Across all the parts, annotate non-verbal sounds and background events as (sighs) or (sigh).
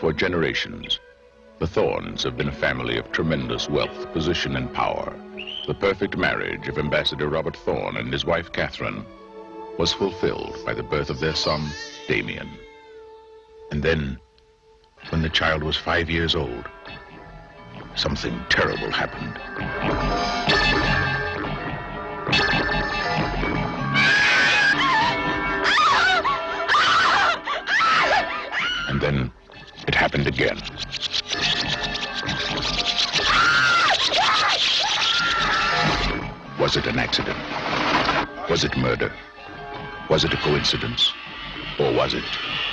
For generations, the Thorns have been a family of tremendous wealth, position, and power. The perfect marriage of Ambassador Robert Thorn and his wife Catherine was fulfilled by the birth of their son, Damien. And then, when the child was five years old, something terrible happened. And then happened again. Was it an accident? Was it murder? Was it a coincidence? Or was it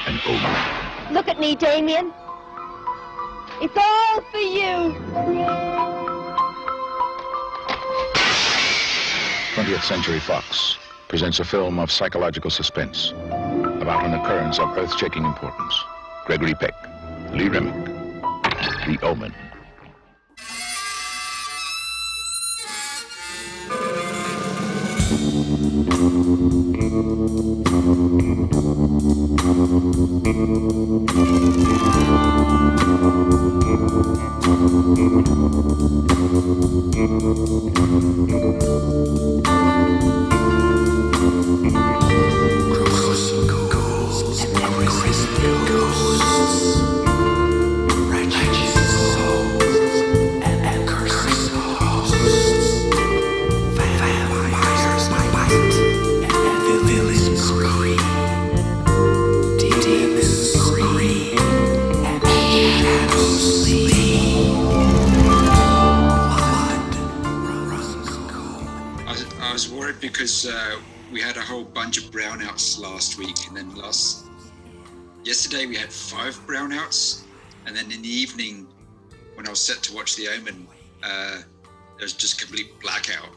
an omen? Look at me, Damien. It's all for you. 20th Century Fox presents a film of psychological suspense about an occurrence of earth-shaking importance. Gregory Peck, Lee Remick, The Omen. Had five brownouts, and then in the evening when I was set to watch The Omen, uh, there was just complete blackout.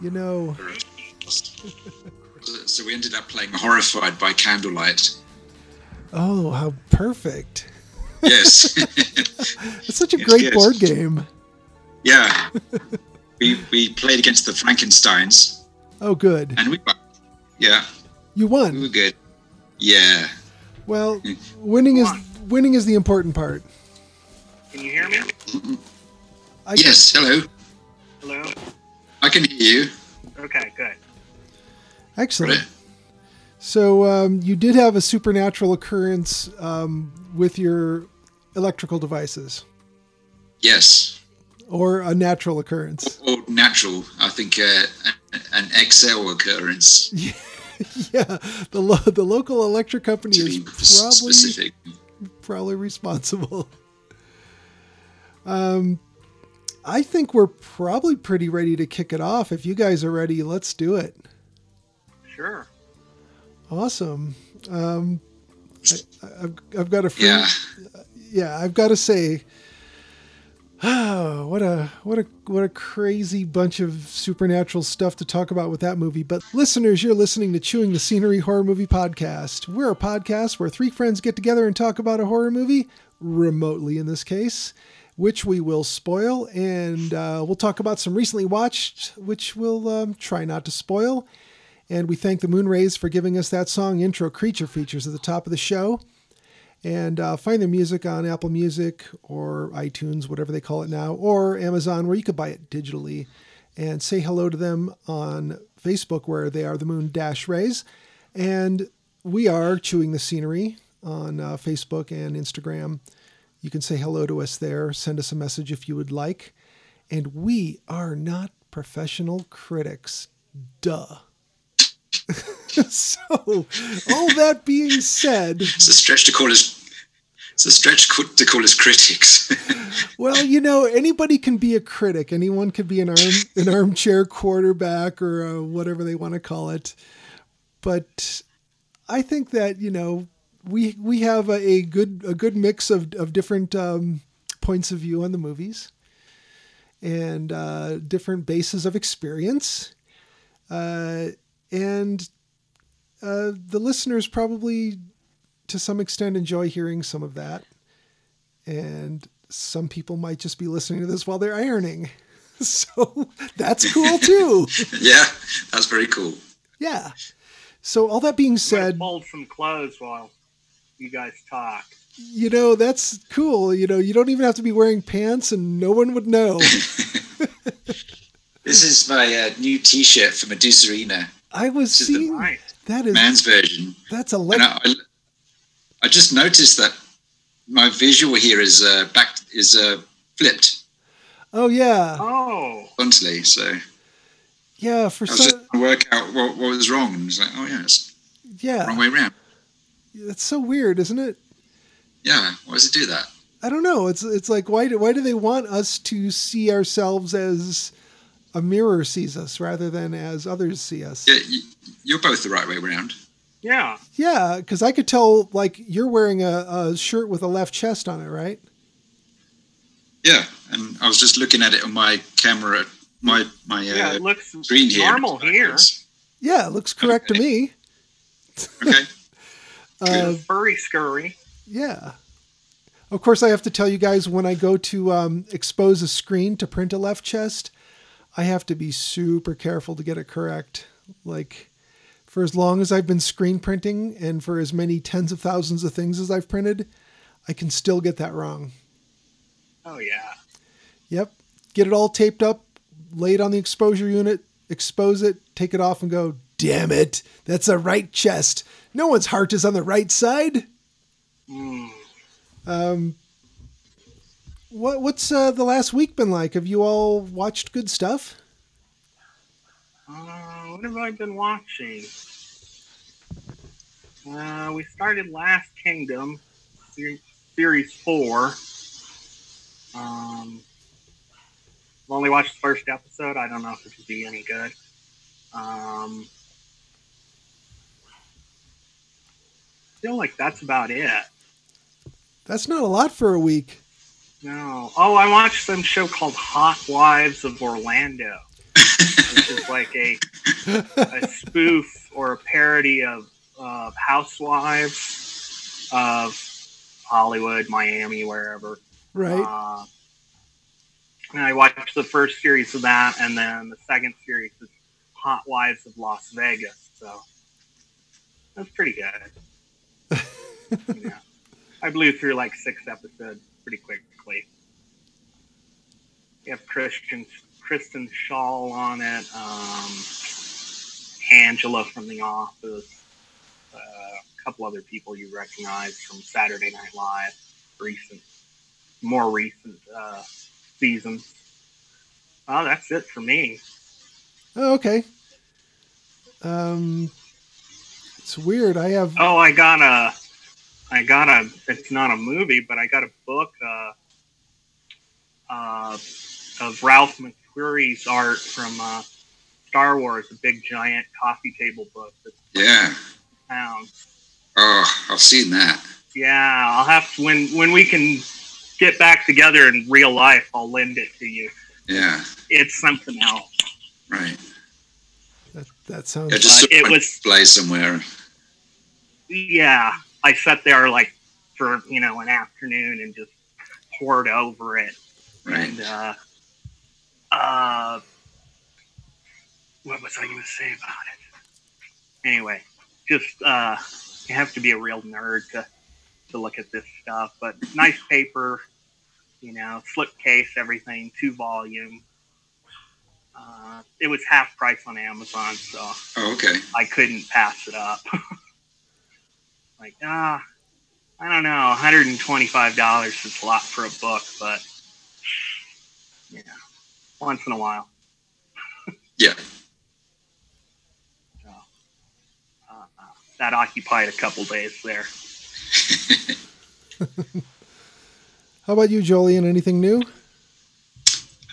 You know, (laughs) So we ended up playing Horrified by candlelight. oh, how perfect. Yes, (laughs) It's such a Yes, great yes. board game. yeah. (laughs) We we played against the Frankenstein's, Oh, good. and we yeah You won. we won. were good. Yeah. Well, winning is winning is the important part. Can you hear me? I, Yes. Hello. Hello? I can hear you. Okay, good. Excellent. So um, you did have a supernatural occurrence um, with your electrical devices, Yes. or a natural occurrence. or natural. I think uh, an, an XL occurrence (laughs) (laughs) yeah, the lo- the local electric company is probably specific. probably responsible. (laughs) Um, I think we're probably pretty ready to kick it off. If you guys are ready, let's do it. Sure. Awesome. Um, I, I've, I've got a free, Yeah. yeah, I've got to say, (sighs) what a what a what a crazy bunch of supernatural stuff to talk about with that movie. But listeners, you're listening to Chewing the Scenery Horror Movie Podcast. We're a podcast where three friends get together and talk about a horror movie, remotely in this case, which we will spoil, and uh, we'll talk about some recently watched, which we'll um, try not to spoil. And we thank the Moonrays for giving us that song intro creature features at the top of the show. And uh, find their music on Apple Music or iTunes, whatever they call it now, or Amazon, where you could buy it digitally. And say hello to them on Facebook, where they are the Moon Dash Rays. And we are Chewing the Scenery on uh, Facebook and Instagram. You can say hello to us there, send us a message if you would like. And we are not professional critics. Duh. (laughs) so, all that being said, It's a stretch to call us. It's a stretch to call us critics. (laughs) well, you know, anybody can be a critic. Anyone can be an arm an armchair quarterback or uh, whatever they want to call it. But I think that you know we we have a, a good a good mix of of different um, points of view on the movies and uh, different bases of experience. Uh, and uh, the listeners probably, to some extent, enjoy hearing some of that. And some people might just be listening to this while they're ironing. (laughs) So that's cool too. (laughs) yeah, that's very cool. yeah. So all that being said, fold some clothes while you guys talk. You know, that's cool. You know, you don't even have to be wearing pants and no one would know. (laughs) This is my uh, new T-shirt for Medusa Arena, I was Just seeing that is man's version. that's a And le- I, I, I just noticed that my visual here is uh, back is uh, flipped Oh yeah. Oh, horizontally. So Yeah, for was just some trying to work out what, what was wrong, and I was like, oh yeah, it's yeah. wrong way around. That's so weird, isn't it? Yeah, why does it do that? I don't know. It's it's like why do, why do they want us to see ourselves as a mirror sees us rather than as others see us? Yeah, you, you're both the right way around. yeah. Yeah, because I could tell like you're wearing a, a shirt with a left chest on it, right? Yeah, and I was just looking at it on my camera, my my uh, Yeah, it looks screen here. normal here. Yeah, it looks correct to me. Okay. (laughs) Uh, Furry scurry. yeah. Of course, I have to tell you guys when I go to um, expose a screen to print a left chest, I have to be super careful to get it correct. Like, for as long as I've been screen printing and for as many tens of thousands of things as I've printed, I can still get that wrong. Oh yeah. Yep. Get it all taped up, lay it on the exposure unit, expose it, take it off, and go, damn it, that's a right chest. No one's heart is on the right side. Mm. Um, what what's uh, the last week been like? Have you all watched good stuff? Uh, what have I been watching? Uh, we started Last Kingdom, series four. Um, I've only watched the first episode. I don't know if it could be any good. Um, feel like that's about it. That's not a lot for a week. No. Oh, I watched some show called Hot Wives of Orlando, which is like a a spoof or a parody of uh, Housewives of Hollywood, Miami, wherever. Right. Uh, and I watched the first series of that, and then the second series is Hot Wives of Las Vegas. So that's pretty good. (laughs) yeah. I blew through like six episodes pretty quickly. You have Christian Kristen Schaal on it, um, Angela from The Office, uh, a couple other people you recognize from Saturday Night Live, recent, more recent uh, seasons. Oh, that's it for me. Oh, okay. Um, it's weird. I have. Oh, I got a, I got a. It's not a movie, but I got a book uh, uh, of Ralph McQuarrie's art from uh, Star Wars, a big giant coffee table book that's Yeah. found. Oh, I've seen that. Yeah, I'll have when when we can get back together in real life. I'll lend it to you. Yeah. It's something else. Right. That, that sounds. Yeah, just Uh, saw it it was- display somewhere. Yeah, I sat there like for you know an afternoon and just poured over it. Right. And uh, uh, what was I going to say about it? Anyway, just uh, you have to be a real nerd to to look at this stuff. But nice paper, you know, slip case, everything, two volume. Uh, it was half price on Amazon, so Oh, okay. I couldn't pass it up. (laughs) like, ah, I don't know, $125 is a lot for a book, but yeah, once in a while. Yeah. So, uh, uh, that occupied a couple days there. (laughs) How about you, Jolien? Anything new?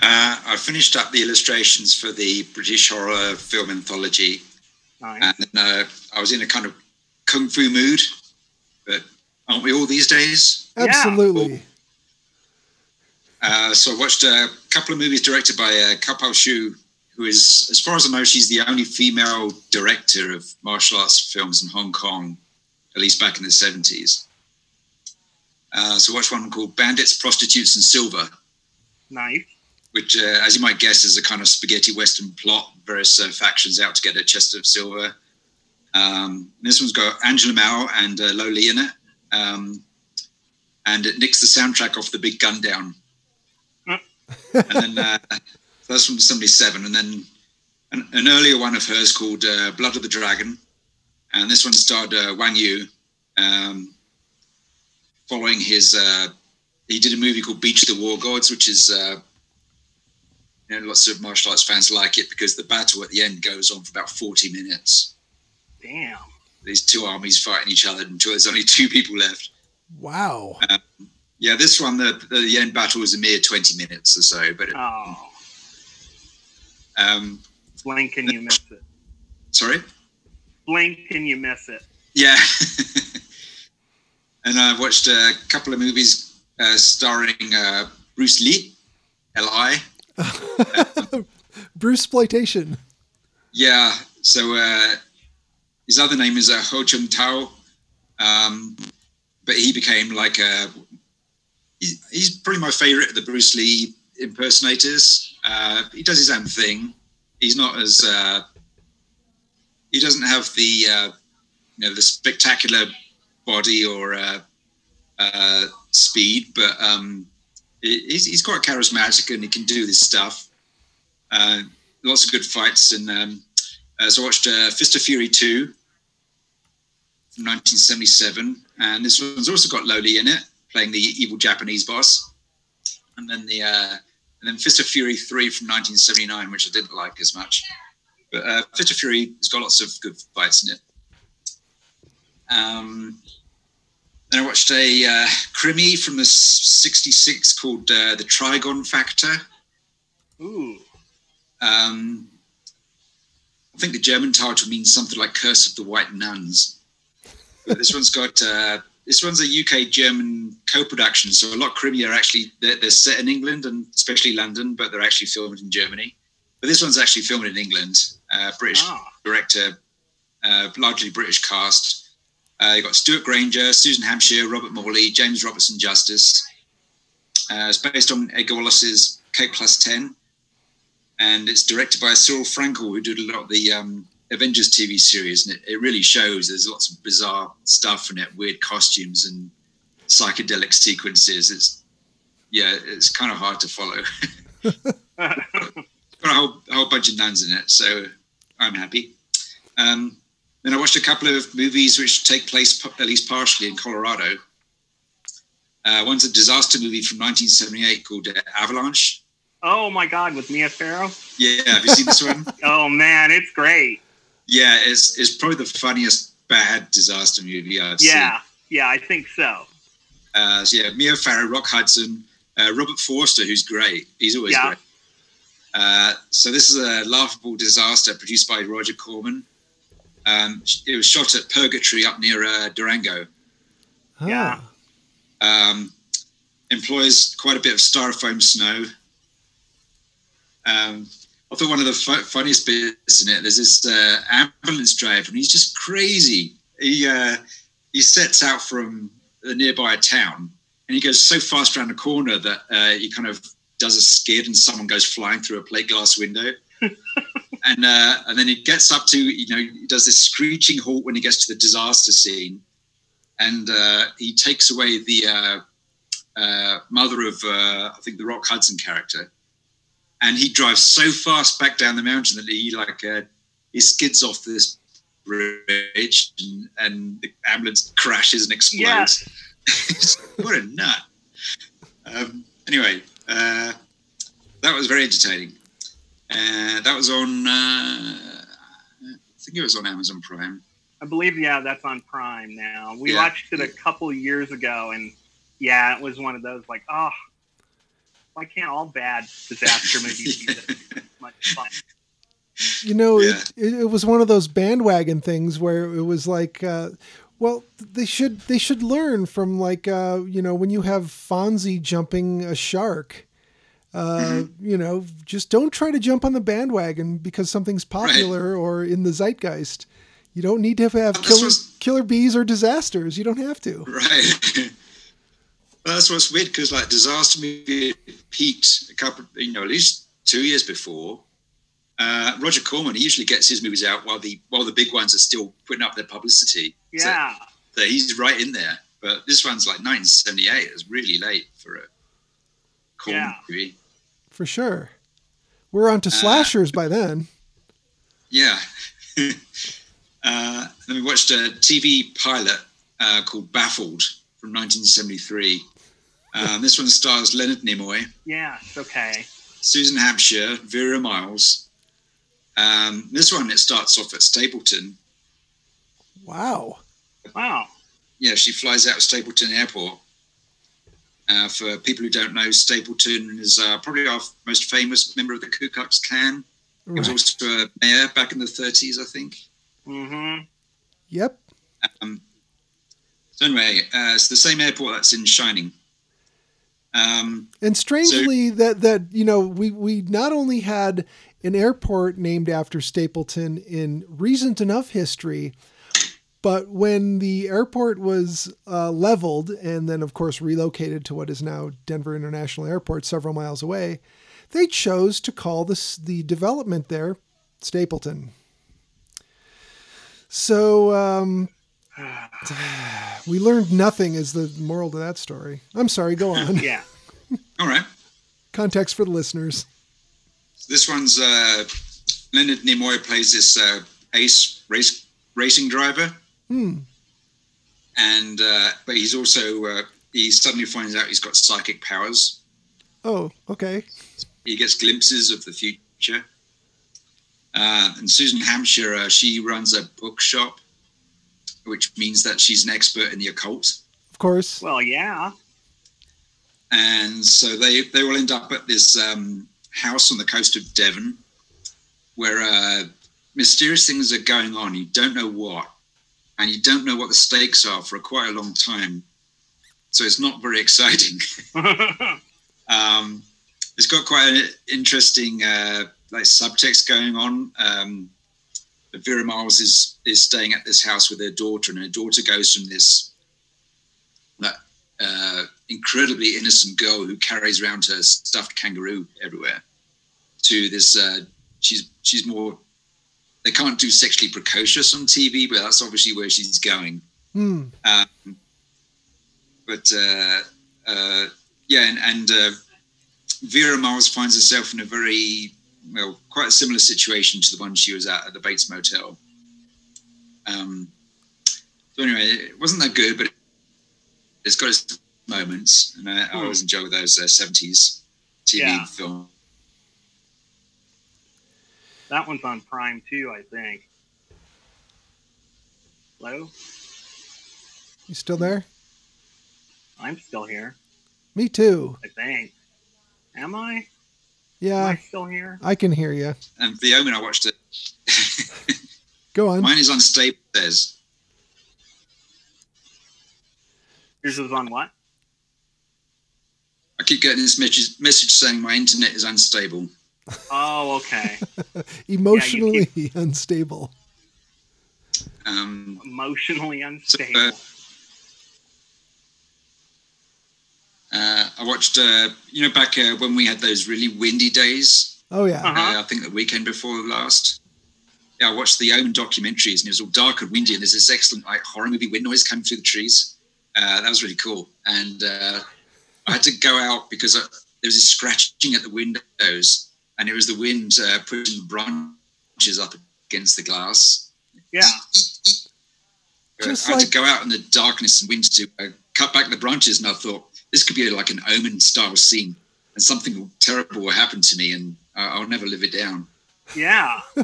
Uh, I finished up the illustrations for the British horror film anthology, Nice. and uh, I was in a kind of kung fu mood. But aren't we all these days? Yeah. Uh, so I watched a couple of movies directed by uh, Kao Pao Shu, who is, as far as I know, she's the only female director of martial arts films in Hong Kong, at least back in the 70s. Uh, so I watched one called Bandits, Prostitutes, and Silver, Nice. which, uh, as you might guess, is a kind of spaghetti western plot, various uh, factions out to get a chest of silver. Um, this one's got Angela Mao and uh, Lo Lieh in it. Um, and it nicks the soundtrack off the Big Gun Down. Huh. and then uh, that's from '77, and then an, an, earlier one of hers called uh, Blood of the Dragon, and this one starred uh, Wang Yu. Um, following his, uh, he did a movie called Beach of the War Gods, which is uh, you know, lots of martial arts fans like it because the battle at the end goes on for about 40 minutes. Damn. These two armies fighting each other until there's only two people left. Wow. Um, yeah, this one, the, the end battle was a mere 20 minutes or so. But it, Oh, um, blink and you miss it. sorry? Blink and you miss it. Yeah. (laughs) and I've watched a couple of movies uh, starring uh, Bruce Lee, L.I. (laughs) Bruce exploitation. Yeah. So uh, his other name is uh, Ho Chung Tao, um, but he became like a. He's, probably my favorite of the Bruce Lee impersonators. Uh, he does his own thing. He's not as. Uh, he doesn't have the, uh, you know, the spectacular body or uh, uh, speed, but um, he's, he's quite charismatic and he can do this stuff. Uh, lots of good fights and. Um, so I watched Fist of Fury 2 from 1977, and this one's also got Lo Lieh in it, playing the evil Japanese boss. And then the uh, and then Fist of Fury 3 from 1979, which I didn't like as much. But uh, Fist of Fury has got lots of good fights in it. Um, then I watched a uh, from the 66 called uh, The Trygon Factor. Ooh. Um, I think the German title means something like "Curse of the White Nuns." But this one's got uh, this one's a UK German co-production, so a lot of crimi are actually they're, they're set in England and especially London, but they're actually filmed in Germany. But this one's actually filmed in England. Uh, British Ah. director, uh, largely British cast. Uh, you got Stewart Granger, Susan Hampshire, Robert Morley, James Robertson Justice. Uh, it's based on Edgar Wallace's Kate Plus Ten and it's directed by Cyril Frankel, who did a lot of the um, Avengers TV series, and it, it really shows. There's lots of bizarre stuff in it, weird costumes and psychedelic sequences. It's yeah, it's kind of hard to follow. (laughs) Got a whole, a whole bunch of nuns in it, so I'm happy. Um, then I watched a couple of movies which take place p- at least partially in Colorado. Uh, one's a disaster movie from 1978 called uh, Avalanche. oh my God, with Mia Farrow. Yeah, have you seen this one? (laughs) Oh man, it's great. Yeah, it's it's probably the funniest bad disaster movie I've seen. Yeah, yeah, I think so. Uh, so yeah, Mia Farrow, Rock Hudson, uh, Robert Forster, who's great. He's always Yeah. great. Uh, so this is a laughable disaster produced by Roger Corman. Um, it was shot at Purgatory up near uh, Durango. Yeah. Ah. Um, employs quite a bit of styrofoam snow. Um, I thought one of the fu- funniest bits in it. There's this uh, ambulance driver, and he's just crazy. He uh, he sets out from a nearby town, and he goes so fast around the corner that uh, he kind of does a skid, and someone goes flying through a plate glass window. (laughs) and uh, and then he gets up to you know he does this screeching halt when he gets to the disaster scene, and uh, he takes away the uh, uh, mother of uh, I think the Rock Hudson character, and he drives so fast back down the mountain that he like uh, he skids off this bridge and, and the ambulance crashes and explodes. (laughs) what a nut! Um, anyway, uh, that was very entertaining. Uh, that was on. Uh, I think it was on Amazon Prime. I believe, yeah, that's on Prime now. We Yeah. watched it a couple years ago, and yeah, it was one of those like, oh, why can't all bad disaster movies be this (laughs) much fun? You know, Yeah. it, it was one of those bandwagon things where it was like, uh, well, they should they should learn from like uh, you know when you have Fonzie jumping a shark. Uh, You know, just don't try to jump on the bandwagon because something's popular or in the zeitgeist. You don't need to have This killer, was- killer bees or disasters. You don't have to. Right. (laughs) well, that's what's weird because like disaster movie peaked a couple, you know, at least two years before. Uh, Roger Corman he usually gets his movies out while the while the big ones are still putting up their publicity. Yeah, So, he's right in there. But this one's like 1978. It's really late for a cool Yeah. movie. For sure. We're on to Uh, slashers by then. Yeah. (laughs) uh, then we watched a TV pilot uh, called Baffled from 1973. Um, this one stars Leonard Nimoy, Yeah, Okay. Susan Hampshire, Vera Miles. Um, this one, it starts off at Stapleton. Wow. Wow. Yeah, she flies out of Stapleton Airport. Uh, for people who don't know, Stapleton is uh, probably our most famous member of the Ku Klux Klan. He was also a mayor back in the 30s, I think. Mm-hmm. Yep. Um, so anyway, uh, it's the same airport that's in Shining. Um, And strangely, that that you know, we we not only had an airport named after Stapleton in recent enough history, but when the airport was uh, leveled and then, of course, relocated to what is now Denver International Airport, several miles away, they chose to call this the development there Stapleton. So um, (sighs) we learned nothing is the moral to that story. I'm sorry. Go on. (laughs) Yeah. all right. Context for the listeners. This one's uh, Leonard Nimoy plays this uh, ace race racing driver, Hmm. and uh, but he's also uh, he suddenly finds out he's got psychic powers. Oh, okay. He gets glimpses of the future. Uh, and Susan Hampshire, uh, she runs a bookshop, which means that she's an expert in the occult. Of course. Well, yeah. and so they they will end up at this um, house on the coast of Devon, where uh, mysterious things are going on. You don't know what, and you don't know what the stakes are for quite a long time. So it's not very (laughs) exciting. (laughs) um, it's got quite an interesting uh, like subtext going on. Um, Vera Miles is is staying at this house with her daughter, and her daughter goes from this like, uh, incredibly innocent girl who carries around her stuffed kangaroo everywhere to this. Uh, she's she's more. They can't do sexually precocious on TV, but that's obviously where she's going. Hmm. Um, but uh, uh, yeah, and, and uh, Vera Miles finds herself in a very well, quite a similar situation to the one she was at at the Bates Motel. Um, so anyway, it wasn't that good, but it's got its moments, and I, I always enjoy those uh, '70s TV Yeah. film. that one's on Prime too, I think. Hello? You still there? I'm still here, Me too. I think. Am I? Am Yeah, I still here? I can hear you. And The Omen, I watched it. (laughs) Go on. Mine is unstable. it Says Yours was on what? I keep getting this message, message saying my internet is unstable. Oh, okay. (laughs) Emotionally unstable. Um, Emotionally so, unstable. uh, uh, I watched, uh, you know, back uh, when we had those really windy days. Oh yeah. Uh-huh. Uh, I think the weekend before last. Yeah, I watched the Omen documentaries, and it was all dark and windy, and there's this excellent like horror movie wind noise coming through the trees. Uh, that was really cool, and uh, I had to go out because uh, there was this scratching at the windows, and it was the wind uh, pushing the branches up against the glass. yeah. Just I had like- to go out in the darkness and wind to uh, cut back the branches, and I thought this could be like an Omen style scene, and something terrible will happen to me, and uh, I'll never live it down. Yeah. (laughs)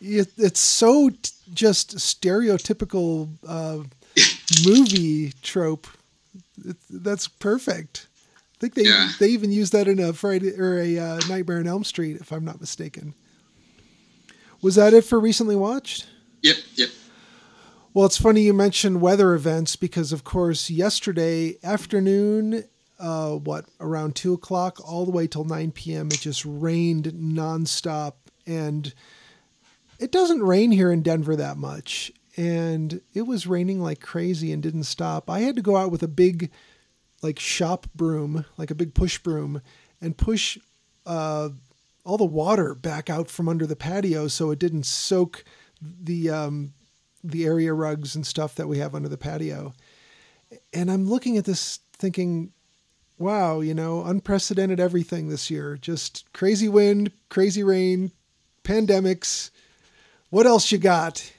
It, it's so t- just stereotypical uh, (laughs) movie trope. It, that's perfect. I think they Yeah. they even use that in a Friday or a uh, Nightmare on Elm Street, if I'm not mistaken. Was that it for recently watched? Yep, yep. Well, it's funny you mentioned weather events because, of course, yesterday afternoon, uh, what, around 2 o'clock, all the way till 9 p.m., it just rained nonstop. And it doesn't rain here in Denver that much. And it was raining like crazy and didn't stop. I had to go out with a big, like, shop broom, like a big push broom, and push uh, all the water back out from under the patio so it didn't soak the um, the area rugs and stuff that we have under the patio. and I'm looking at this thinking, wow, you know, unprecedented everything this year. Just crazy wind, crazy rain, pandemics. What else you got?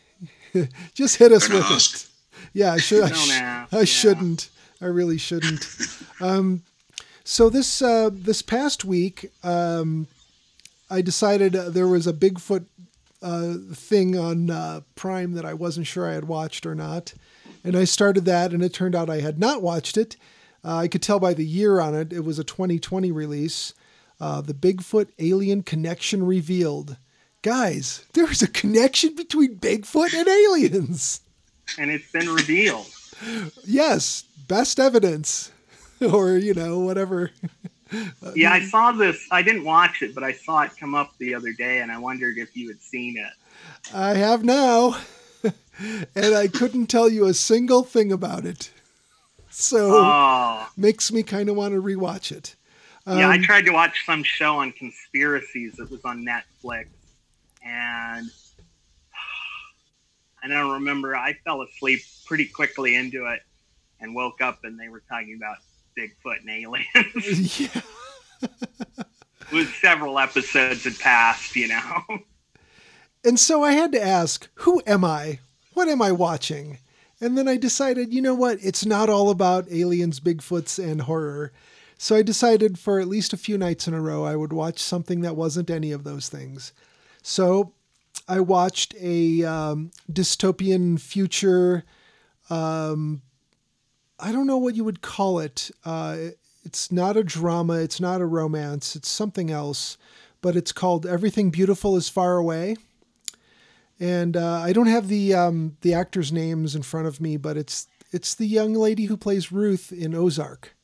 (laughs) Just hit us with ask. it. Yeah, I should. I, sh- I yeah. shouldn't. I really shouldn't. (laughs) um, so this uh, this past week, um, I decided uh, there was a Bigfoot uh, thing on uh, Prime that I wasn't sure I had watched or not, and I started that, and it turned out I had not watched it. Uh, I could tell by the year on it; it was a 2020 release. Uh, the Bigfoot Alien Connection revealed. Guys, there's a connection between Bigfoot and aliens. And it's been revealed. Yes, best evidence, (laughs) or you know whatever. Yeah, I saw this. I didn't watch it, but I saw it come up the other day, and I wondered if you had seen it. I have now, (laughs) and I couldn't tell you a single thing about it. So Oh, makes me kind of want to rewatch it. yeah. I Um, tried to watch some show on conspiracies that was on Netflix, and (sighs) I don't remember. I fell asleep pretty quickly into it, and woke up, and they were talking about Bigfoot and (laughs) aliens. yeah. (laughs) with several episodes had passed, you know. And so I had to ask, who am I? What am I watching? And then I decided, you know what? It's not all about aliens, Bigfoots, and horror. So I decided for at least a few nights in a row, I would watch something that wasn't any of those things. So I watched a um, dystopian future. Um, I don't know what you would call it. Uh, it's not a drama. It's not a romance. It's something else. But it's called Everything Beautiful is Far Away and uh, I don't have the um, the actors' names in front of me, but it's it's the young lady who plays Ruth in Ozark,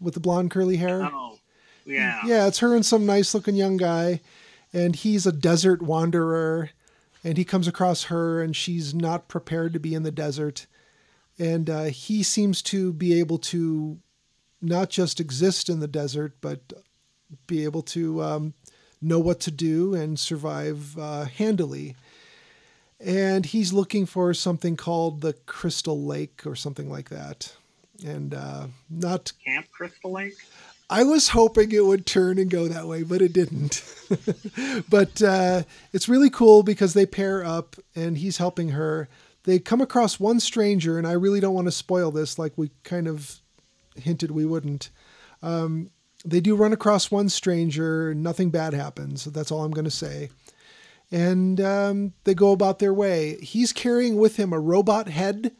with the blonde curly hair. Oh, yeah. Yeah, it's her and some nice looking young guy, and he's a desert wanderer, and he comes across her, and she's not prepared to be in the desert, and uh, he seems to be able to not just exist in the desert, but be able to um, know what to do and survive uh, handily. And he's looking for something called the Crystal Lake or something like that. And uh, not Camp Crystal Lake. I was hoping it would turn and go that way, but it didn't. (laughs) but uh, it's really cool because they pair up and he's helping her. They come across one stranger, and I really don't want to spoil this like we kind of hinted we wouldn't. Um, they do run across one stranger, nothing bad happens. That's all I'm going to say. And um, they go about their way. He's carrying with him a robot head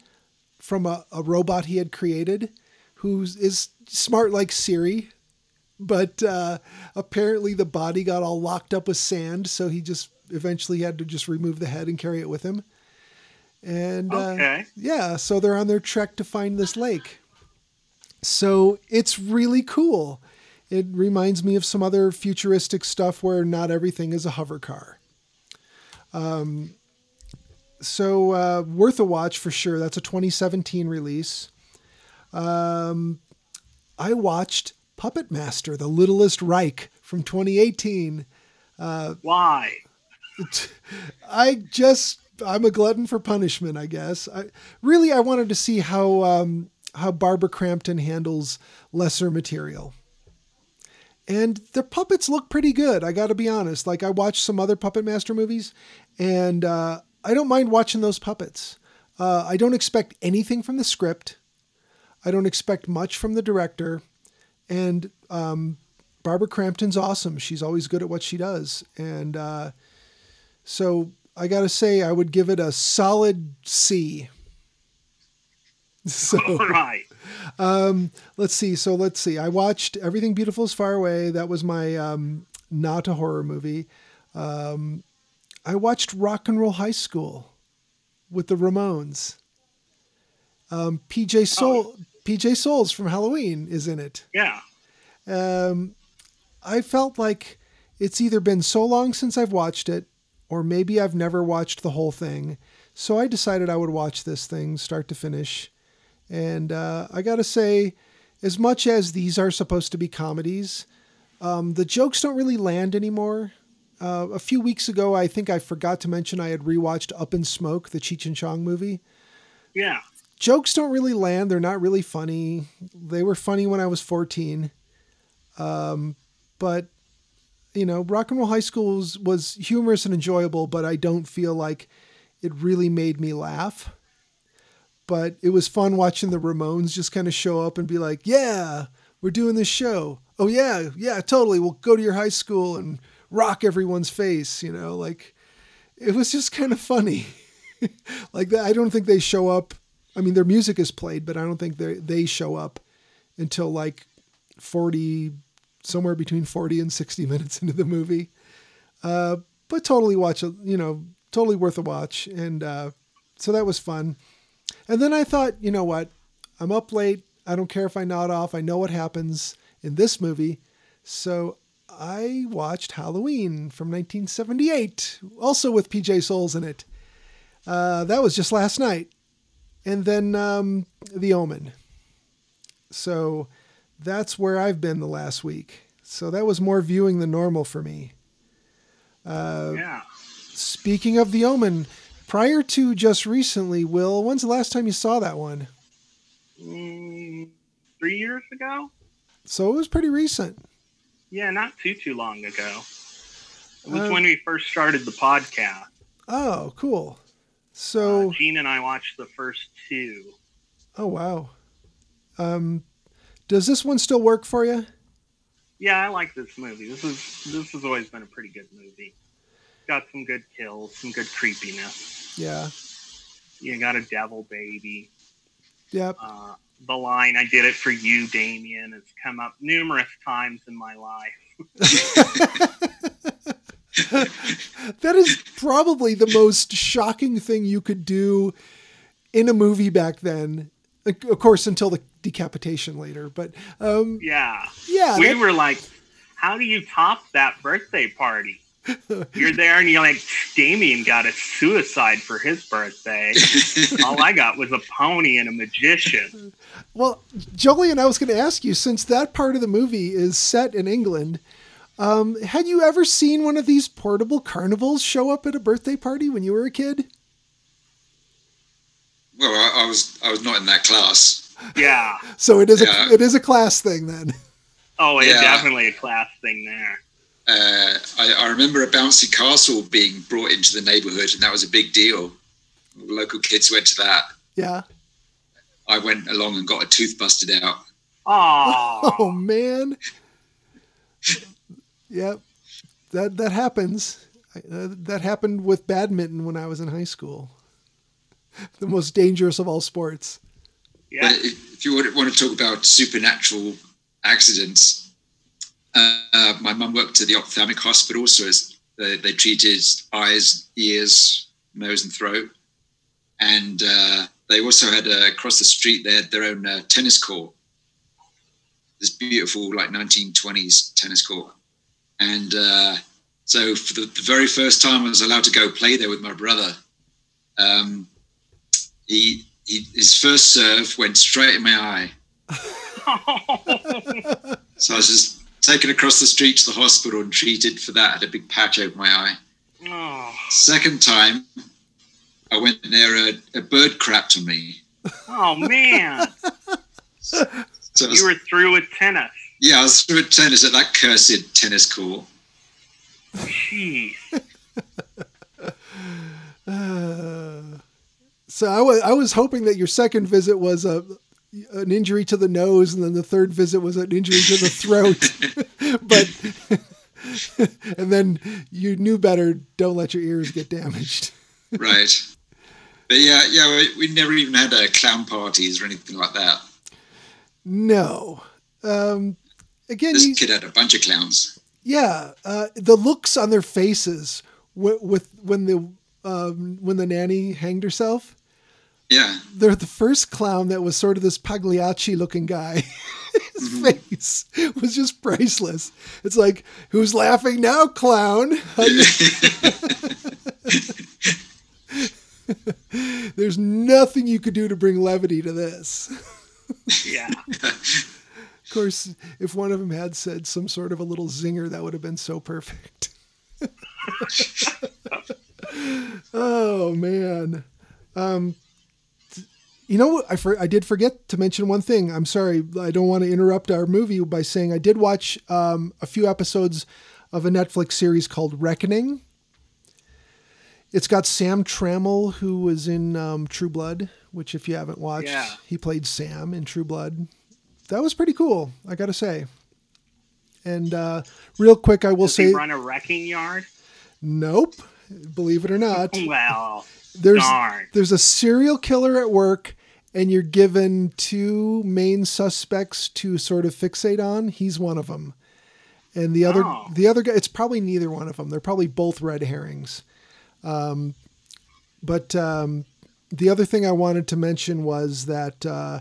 from a, a robot he had created who is smart like Siri, but uh, apparently the body got all locked up with sand, so he just eventually had to just remove the head and carry it with him. And uh, yeah, so they're on their trek to find this lake. So it's really cool. It reminds me of some other futuristic stuff where not everything is a hover car. Um, so uh, worth a watch for sure. That's a 2017 release. Um, I watched Puppet Master, The Littlest Reich from 2018. Why? (laughs) I just I'm a glutton for punishment, I guess. I really I wanted to see how um, how Barbara Crampton handles lesser material. And the puppets look pretty good. I got to be honest. Like I watched some other Puppet Master movies, and uh, I don't mind watching those puppets. Uh, I don't expect anything from the script. I don't expect much from the director, and um, Barbara Crampton's awesome. She's always good at what she does, and uh, so I got to say, I would give it a solid C. (laughs) So All right. let's see. So let's see. I watched Everything Beautiful is Far Away. That was my um, not a horror movie. Um, I watched Rock and Roll High School with the Ramones. Um, PJ Soul, PJ Soles from Halloween is in it. Yeah. Um, I felt like it's either been so long since I've watched it, or maybe I've never watched the whole thing. So I decided I would watch this thing start to finish. And uh, I got to say, as much as these are supposed to be comedies, um, the jokes don't really land anymore. Uh, a few weeks ago, I think I forgot to mention I had rewatched Up in Smoke, the Cheech and Chong movie. Yeah. jokes don't really land. They're not really funny. They were funny when I was 14. Um, but you know, Rock and Roll High School was, was humorous and enjoyable, but I don't feel like it really made me laugh. But it was fun watching the Ramones just kind of show up and be like, "Yeah, we're doing this show. Oh yeah, yeah, totally. We'll go to your high school and rock everyone's face." You know, like it was just kind of funny. (laughs) like that, I don't think they show up. I mean, their music is played, but I don't think they they show up until like forty, somewhere between forty and sixty minutes into the movie. Uh, but totally watch, you know, totally worth a watch, and uh, so that was fun. And then I thought, you know what? I'm up late. I don't care if I nod off. I know what happens in this movie. So I watched Halloween from 1978, also with PJ Soles in it. Uh, that was just last night. And then um, The Omen. So that's where I've been the last week. So that was more viewing than normal for me. Uh, yeah. Speaking of The Omen, prior to just recently, Will, when's the last time you saw that one? Mm, three years ago. So it was pretty recent. Yeah, not too too long ago. It was Uh, when we first started the podcast. Oh, cool. So, Uh, Gene and I watched the first two. oh wow. Um, does this one still work for you? Yeah, I like this movie. This is this has always been a pretty good movie. Got some good kills, some good creepiness. Yeah. You got a devil baby. Yep. Uh, the line "I did it for you, Damien" has come up numerous times in my life. (laughs) (laughs) that is probably the most shocking thing you could do in a movie back then. Of course, until the decapitation later. But um, Yeah, yeah, we that- were like, "How do you top that birthday party?" (laughs) You're there and you're like, Damien got a suicide for his birthday. (laughs) All I got was a pony and a magician. Well, Jolien, I was going to ask you since that part of the movie is set in England. Um, had you ever seen one of these portable carnivals show up at a birthday party when you were a kid? Well, I, I was I was not in that class. Yeah. So it is Yeah. a it is a class thing then. Oh, it's Yeah. definitely a class thing there. Uh, I, I remember a bouncy castle being brought into the neighbourhood, and that was a big deal. Local kids went to that. Yeah. I went along and got a tooth busted out. Oh, (laughs) Oh man. Yep. That that happens. Uh, that happened with badminton when I was in high school. The most dangerous of all sports. yeah. But if, if you want want to talk about supernatural accidents, uh, uh, my mum worked at the ophthalmic hospital, so it's, they, they treated eyes, ears, nose, and throat. And uh, they also had uh, across the street they had their own uh, tennis court. This beautiful, like 1920s tennis court. And uh, so for the, the very first time I was allowed to go play there with my brother, um, he, he his first serve went straight in my eye. (laughs) So I was just taken across the street to the hospital and treated for that. Had a big patch over my eye. oh, Second time, I went there. A, a bird crapped on me. oh, man. So was- You were through with tennis. yeah, I was through with tennis at that cursed tennis court. Jeez. (sighs) (sighs) (sighs) Uh, so I was I was hoping that your second visit was a an injury to the nose, and then the third visit was an injury to the (laughs) throat. (laughs) but (laughs) and then you knew better. Don't let your ears get damaged. Right. But yeah, yeah, we, we never even had uh, clown parties or anything like that. No. Um, again, This you, kid had a bunch of clowns. yeah, uh, the looks on their faces with, with when the um, when the nanny hanged herself. Yeah, they're the first clown that was sort of this Pagliacci looking guy. (laughs) His face was just priceless. It's like, who's laughing now, clown? (laughs) There's nothing you could do to bring levity to this. Yeah. (laughs) Of course, if one of them had said some sort of a little zinger, that would have been so perfect. oh man. Um, You know, I for, I did forget to mention one thing. I'm sorry, I don't want to interrupt our movie by saying I did watch um, a few episodes of a Netflix series called Reckoning. It's got Sam Trammell, who was in um, True Blood, which if you haven't watched, Yeah. he played Sam in True Blood. That was pretty cool, I got to say. And uh, real quick, I will Does say, run a wrecking yard? nope. Believe it or not, (laughs) Well, there's darn. there's a serial killer at work and you're given two main suspects to sort of fixate on he's one of them and the other Oh. the other guy it's probably neither one of them they're probably both red herrings. Um, but um, the other thing i wanted to mention was that uh,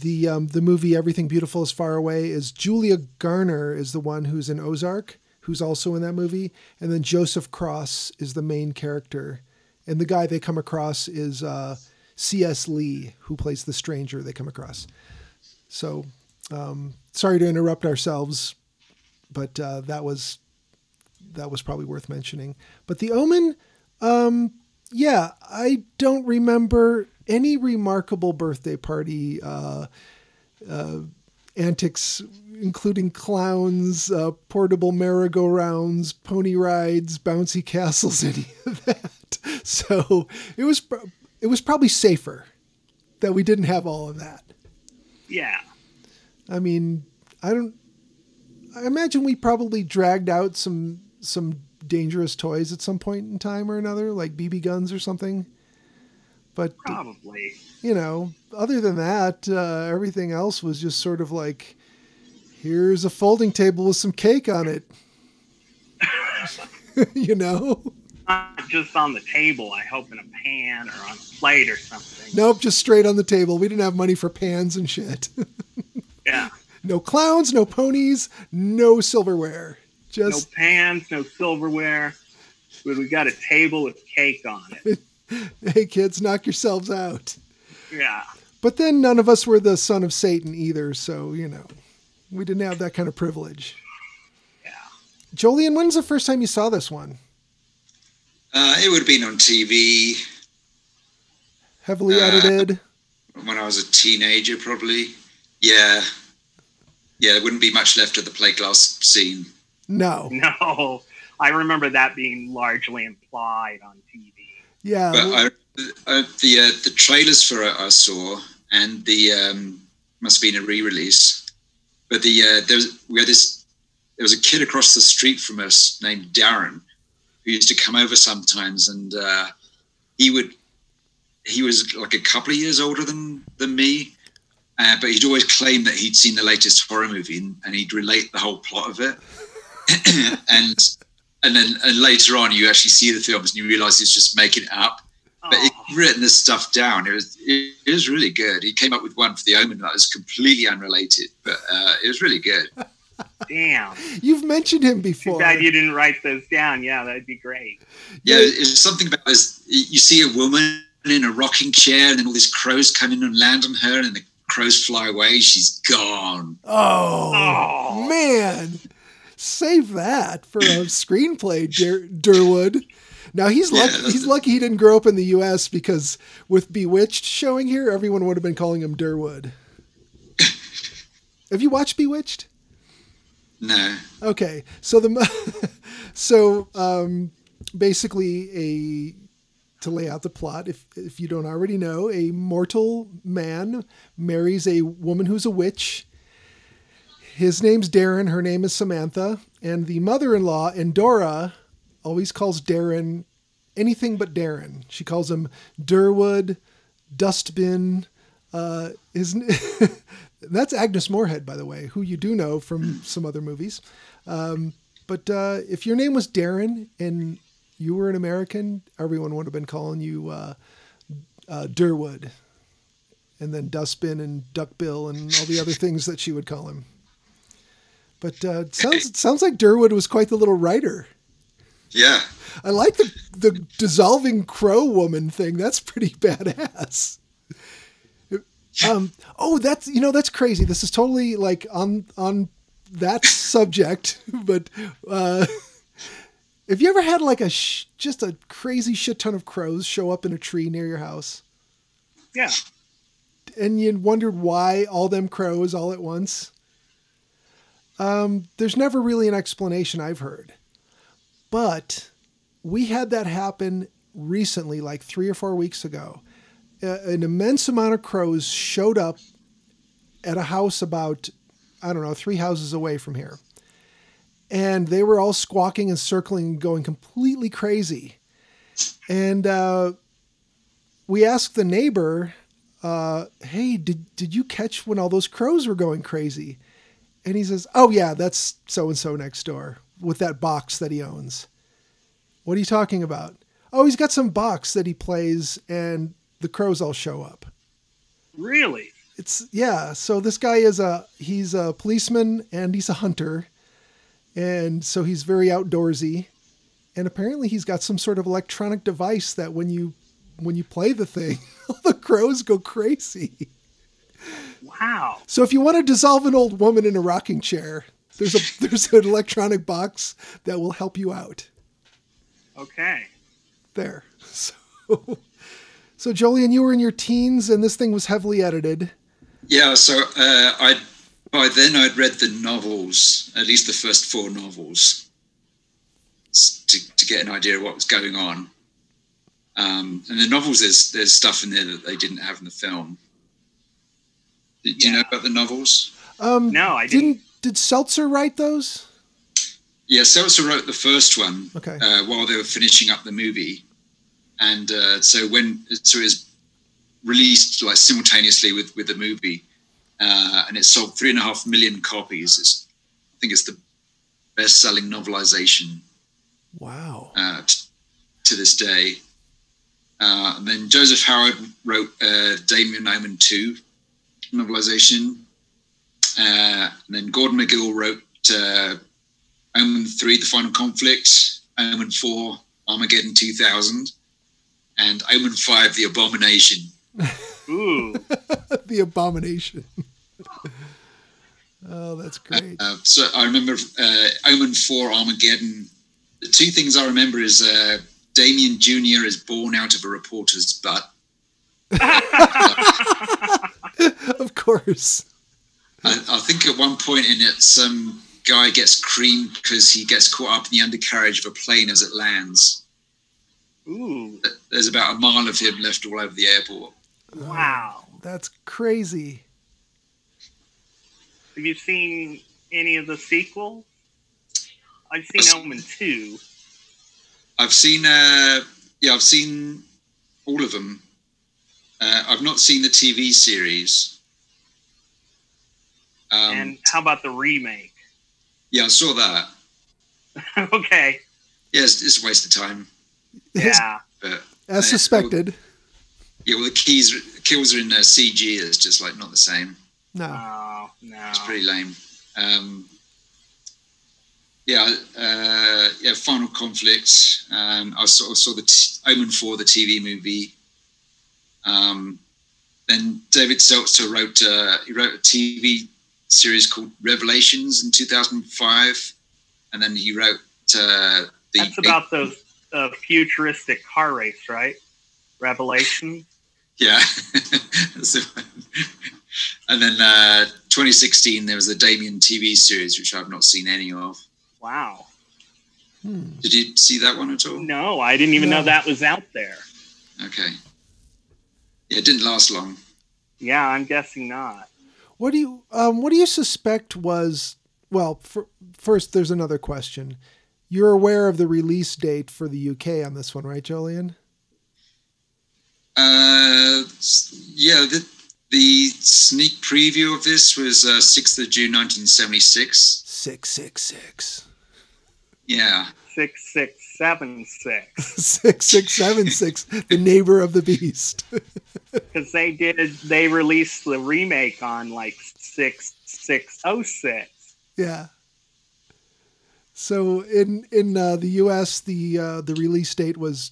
the um, the movie everything beautiful is far away is julia garner is the one who's in ozark who's also in that movie. And then joseph cross is the main character. And the guy they come across is uh, cs lee who plays the stranger they come across. So um, sorry to interrupt ourselves but uh, that was that was probably worth mentioning. But the omen um, yeah i don't remember any remarkable birthday party uh, uh, antics, including clowns, uh, portable merry-go-rounds, pony rides, bouncy (laughs) castles, any of that. So it was it was probably safer that we didn't have all of that. Yeah. I mean, I don't. I imagine we probably dragged out some some dangerous toys at some point in time or another, like BB guns or something. But Probably. you know, other than that, uh, everything else was just sort of like, here's a folding table with some cake on it. (laughs) (laughs) you know? Not just on the table. I hope in a pan or on a plate or something. Nope, just straight on the table. We didn't have money for pans and shit. (laughs) Yeah. no clowns, no ponies, no silverware. Just No pans, no silverware. But we got a table with cake on it. (laughs) hey kids, knock yourselves out. Yeah. But then none of us were the son of Satan either, so you know, we didn't have that kind of privilege. Yeah. Jolien, when's the first time you saw this one? Uh, it would have been on TV Heavily Uh, edited. when I was a teenager, probably. Yeah. Yeah, there wouldn't be much left of the plate glass scene. No. No. I remember that being largely implied on TV. Yeah. But I, uh, the uh, the trailers for it I saw, and the um, must have been a re-release. But the uh, there was we had this. There was a kid across the street from us named Darren, who used to come over sometimes, and uh, he would. He was like a couple of years older than than me, uh, but he'd always claim that he'd seen the latest horror movie, and, and he'd relate the whole plot of it. (coughs) and and then and later on, you actually see the films and you realise he's just making it up but he'd written this stuff down. It was it, it was really good. He came up with one for the Omen that was completely unrelated, but uh, it was really good. Damn. You've mentioned him before. Too before. bad you didn't write those down. Yeah, that'd be great. Yeah, it's something about this. You see a woman in a rocking chair, and then all these crows come in and land on her, and the crows fly away. She's gone. Oh, Oh. man. Save that for a screenplay, Der- Durwood. Now he's Yeah, lucky. that's he's lucky he didn't grow up in the U.S. because with Bewitched showing here, everyone would have been calling him Durwood. have you watched Bewitched? No. Okay, so the (laughs) so um, basically a to lay out the plot, if if you don't already know, a mortal man marries a woman who's a witch. His name's Darren, her name is Samantha, and the mother-in-law, Endora, always calls Darren anything but Darren. She calls him Durwood, Dustbin. Uh, his (laughs) that's Agnes Moorehead, by the way, who you do know from some other movies. Um, but uh, if your name was Darren and you were an American, everyone would have been calling you uh, uh, Durwood, and then Dustbin and Duckbill and all the other things that she would call him. But uh, it sounds it sounds like Durwood was quite the little writer. Yeah. I like the the dissolving crow woman thing. That's pretty badass. Um, oh, that's you know that's crazy. This is totally like on on that subject, (laughs) but uh, have you ever had like a sh- just a crazy shit ton of crows show up in a tree near your house? Yeah. and you wondered why all them crows all at once. Um, there's never really an explanation I've heard, but we had that happen recently, like three or four weeks ago. An immense amount of crows showed up at a house about, I don't know, three houses away from here. And they were all squawking and circling and going completely crazy. And uh, we asked the neighbor, uh, hey, did, did you catch when all those crows were going crazy? And he says, oh, yeah, that's so and so next door with that box that he owns. What are you talking about? Oh, he's got some box that he plays, and the crows all show up. Really? It's yeah. So this guy is a he's a policeman and he's a hunter, and so he's very outdoorsy, and apparently he's got some sort of electronic device that when you when you play the thing, (laughs) the crows go crazy. Wow. So if you want to dissolve an old woman in a rocking chair, there's a (laughs) there's an electronic box that will help you out. Okay. There. (laughs) So so Jolien, you were in your teens and this thing was heavily edited. Yeah, so uh, I by then I'd read the novels, at least the first four novels, to, to get an idea of what was going on. Um, and the novels, there's there's stuff in there that they didn't have in the film. Do you know about the novels? Um, No, I didn't. didn't. Did Seltzer write those? Yeah, Seltzer wrote the first one Okay. uh, while they were finishing up the movie, and uh, so when so it was released like simultaneously with with the movie, uh, and it sold three and a half million copies. It's, I think it's the best-selling novelization Wow. uh, t- to this day. Uh, and then Joseph Howard wrote uh, Damien Omen 2 novelization. Uh, and then Gordon McGill wrote uh, Omen 3, The Final Conflict, Omen 4, Armageddon 2000, and Omen 5, The Abomination. Ooh. (laughs) the abomination. oh, that's great. Uh, so I remember uh, Omen 4, Armageddon. The two things I remember is uh, Damien Jr. is born out of a reporter's butt. (laughs) of course. I, I think at one point in it, some guy gets creamed because he gets caught up in the undercarriage of a plane as it lands. Ooh. There's about a mile of him left all over the airport. Wow. That's crazy. Have you seen any of the sequels? I've seen Omen 2. I've seen, uh, yeah, I've seen all of them. Uh, I've not seen the TV series. Um, and how about the remake? yeah, I saw that. (laughs) okay. Yeah, it's, it's a waste of time. Yeah. But As suspected. yeah, well, the keys kills are in uh, CG. It's just like not the same. No. Oh, no. It's pretty lame. Um, yeah, uh, yeah. Final conflict. Um, I saw, saw the t- Omen Four, the TV movie. Um, then David Seltzer wrote uh, he wrote a TV series called Revelations in 2005, and then he wrote uh, the That's about those uh, futuristic car race, right? Revelation. Yeah. So- (laughs) and then uh, 2016, there was the Damien TV series, which I've not seen any of. Wow. Hmm. Did you see that one at all? No, I didn't even No. know that was out there. Okay. Yeah, it didn't last long. Yeah, I'm guessing not. What do you um, What do you suspect was? Well, for, first, there's another question. You're aware of the release date for the UK on this one, right, Jolien? Uh, yeah, the, the sneak preview of this was uh, 6th of June 1976. Six six six. Yeah. 6676. (laughs) Six six seven six. The neighbor of the beast. (laughs) Because they did, they released the remake on like 6606. Yeah. So in in uh, the U.S., the uh, the release date was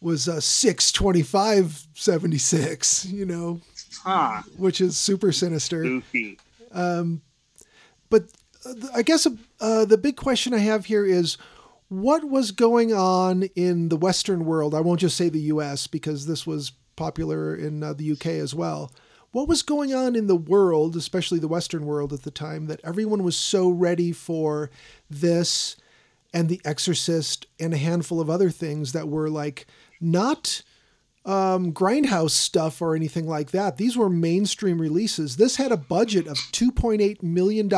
was uh, six twenty five seventy six. You know, Huh. which is super sinister. Goofy. But uh, I guess uh, the big question I have here is what was going on in the Western world? I won't just say the U.S. because this was popular in uh, the U.K. as well. What was going on in the world, especially the Western world at the time, that everyone was so ready for this and The Exorcist and a handful of other things that were like not um, grindhouse stuff or anything like that. These were mainstream releases. This had a budget of $2.8 million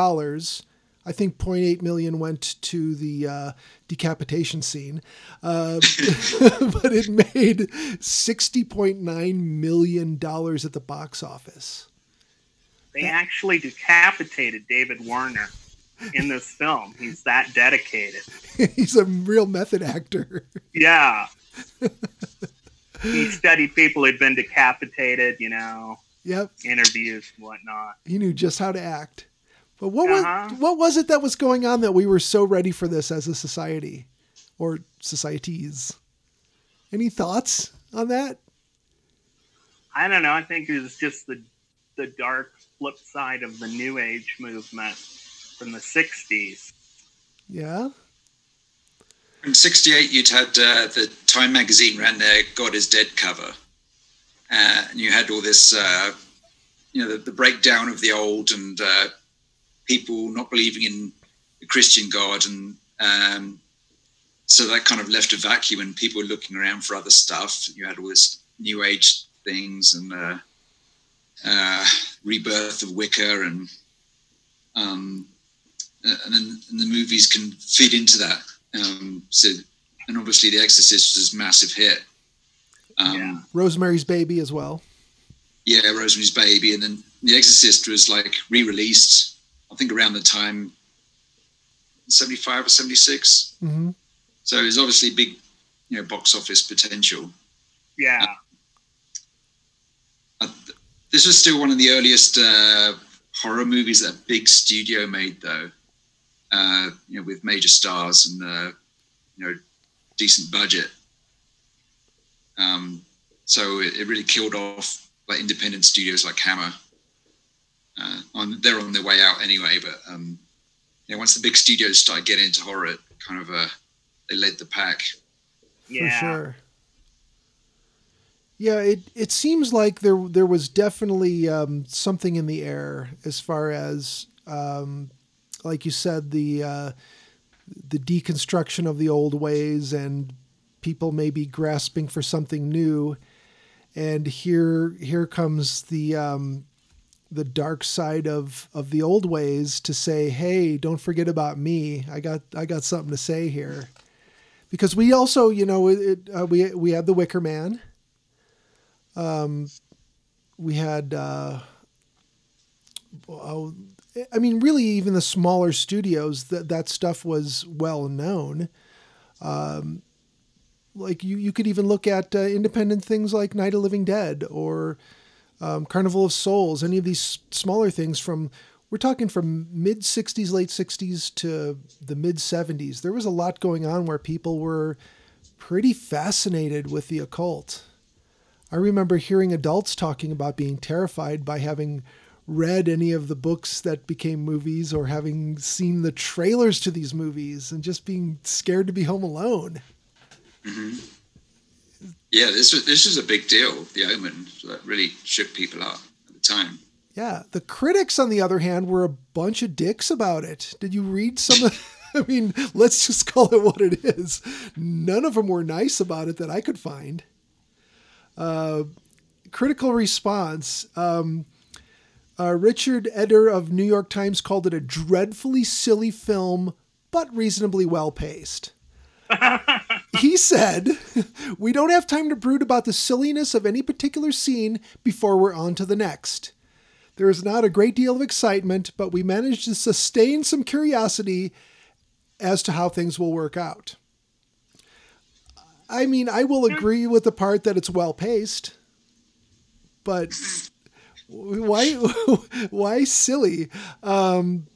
I think 0.8 million went to the uh, decapitation scene, uh, (laughs) but it made 60.9 million dollars at the box office. They that... actually decapitated David Warner in this film. He's that dedicated. (laughs) He's a real method actor. Yeah. (laughs) he studied people who'd been decapitated, you know. Yep. Interviews and whatnot. He knew just how to act. But what uh-huh. was what was it that was going on that we were so ready for this as a society or societies? Any thoughts on that? I don't know. I think it was just the the dark flip side of the new age movement from the 60s. Yeah. In 68 you'd had uh, the Time magazine ran their God is Dead cover. Uh, and you had all this uh, you know the, the, breakdown of the old and uh, people not believing in the Christian God, and um, so that kind of left a vacuum, and people were looking around for other stuff. You had all this New Age things and uh, uh, rebirth of Wicca, and um, and then and the movies can feed into that. Um, so, and obviously, The Exorcist was a massive hit. Um, yeah. Rosemary's Baby as well. Yeah, Rosemary's Baby, and then The Exorcist was like re-released I think around the time 75 or 76. Mm-hmm. So there's obviously big, you know, box office potential. Yeah. Uh, this was still one of the earliest uh, horror movies that a big studio made, though. Uh, you know, with major stars and uh, you know, decent budget. Um, so it, it really killed off like independent studios like Hammer uh, on they're on their way out anyway. But um, you know, once the big studios started getting into horror, it kind of uh, they led the pack. Yeah. For sure. Yeah, it, it seems like there there was definitely um, something in the air as far as, um, like you said, the uh, the deconstruction of the old ways and people maybe grasping for something new. And here here comes the um, the dark side of of the old ways to say, "Hey, don't forget about me. I got I got something to say here." Because we also, you know, it, uh, we we had the Wicker Man. Um, we had, uh, oh, I mean, really, even the smaller studios that that stuff was well known. Um, like you, you could even look at uh, independent things like Night of Living Dead or um, Carnival of Souls, any of these smaller things from we're talking from mid 60s, late 60s to the mid 70s. There was a lot going on where people were pretty fascinated with the occult. I remember hearing adults talking about being terrified by having read any of the books that became movies or having seen the trailers to these movies and just being scared to be home alone. Mm-hmm. Yeah, this was this was a big deal. The Omen that really shook people up at the time. Yeah, the critics, on the other hand, were a bunch of dicks about it. Did you read some of? (laughs) I mean, let's just call it what it is. None of them were nice about it that I could find. Uh, critical response. Um, uh, Richard Eder of New York Times called it a dreadfully silly film, but reasonably well paced he said, We don't have time to brood about the silliness of any particular scene before we're on to the next. There is not a great deal of excitement, but we managed to sustain some curiosity as to how things will work out. I mean, I will agree with the part that it's well paced, but why (laughs) why silly? Um,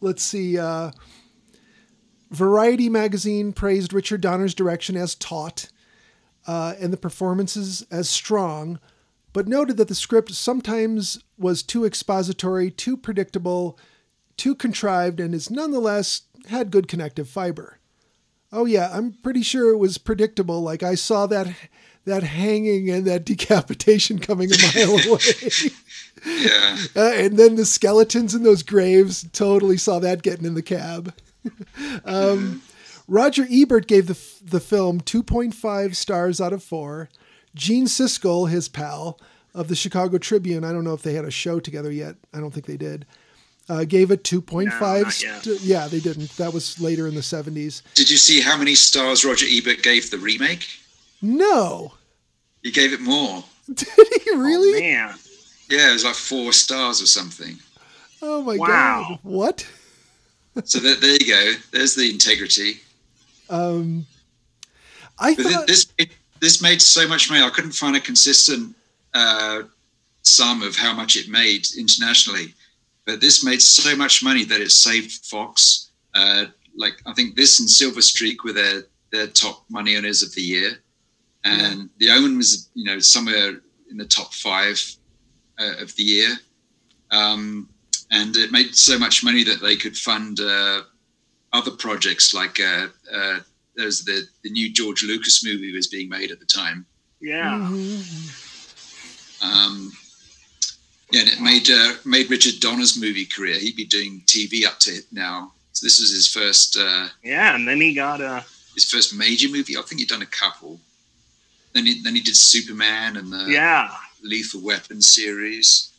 let's see. Uh, Variety magazine praised Richard Donner's direction as taut uh, and the performances as strong, but noted that the script sometimes was too expository, too predictable, too contrived, and is nonetheless had good connective fiber. Oh yeah, I'm pretty sure it was predictable. Like I saw that that hanging and that (laughs) decapitation coming a mile (laughs) away. Yeah. Uh, and then the skeletons in those graves totally saw that getting in the cab. (laughs) um, Roger Ebert gave the the film 2.5 stars out of 4. Gene Siskel, his pal of the Chicago Tribune, I don't know if they had a show together yet. I don't think they did. Uh, gave it 2.5. No, st- yeah, they didn't. That was later in the 70s. Did you see how many stars Roger Ebert gave the remake? No. He gave it more. (laughs) Did he really? Oh, man. Yeah, it was like four stars or something. Oh my Wow. god. What? So there, there you go. There's the integrity. Um I But thought this it, this made so much money. I couldn't find a consistent uh, sum of how much it made internationally. But this made so much money that it saved Fox. Uh, like I think this and Silver Streak were their their top money earners of the year, and The Omen was you know somewhere in the top five uh, of the year. Um, and it made so much money that they could fund uh, other projects like uh, uh, there's the the new George Lucas movie was being made at the time. Yeah. Mhm. Um, yeah, and it made uh, made Richard Donner's movie career. He'd be doing TV up to it now. So this was his first uh, Yeah. And then he got a. his first major movie. I think he'd done a couple. Then he then he did Superman and the Yeah. Lethal Weapon series.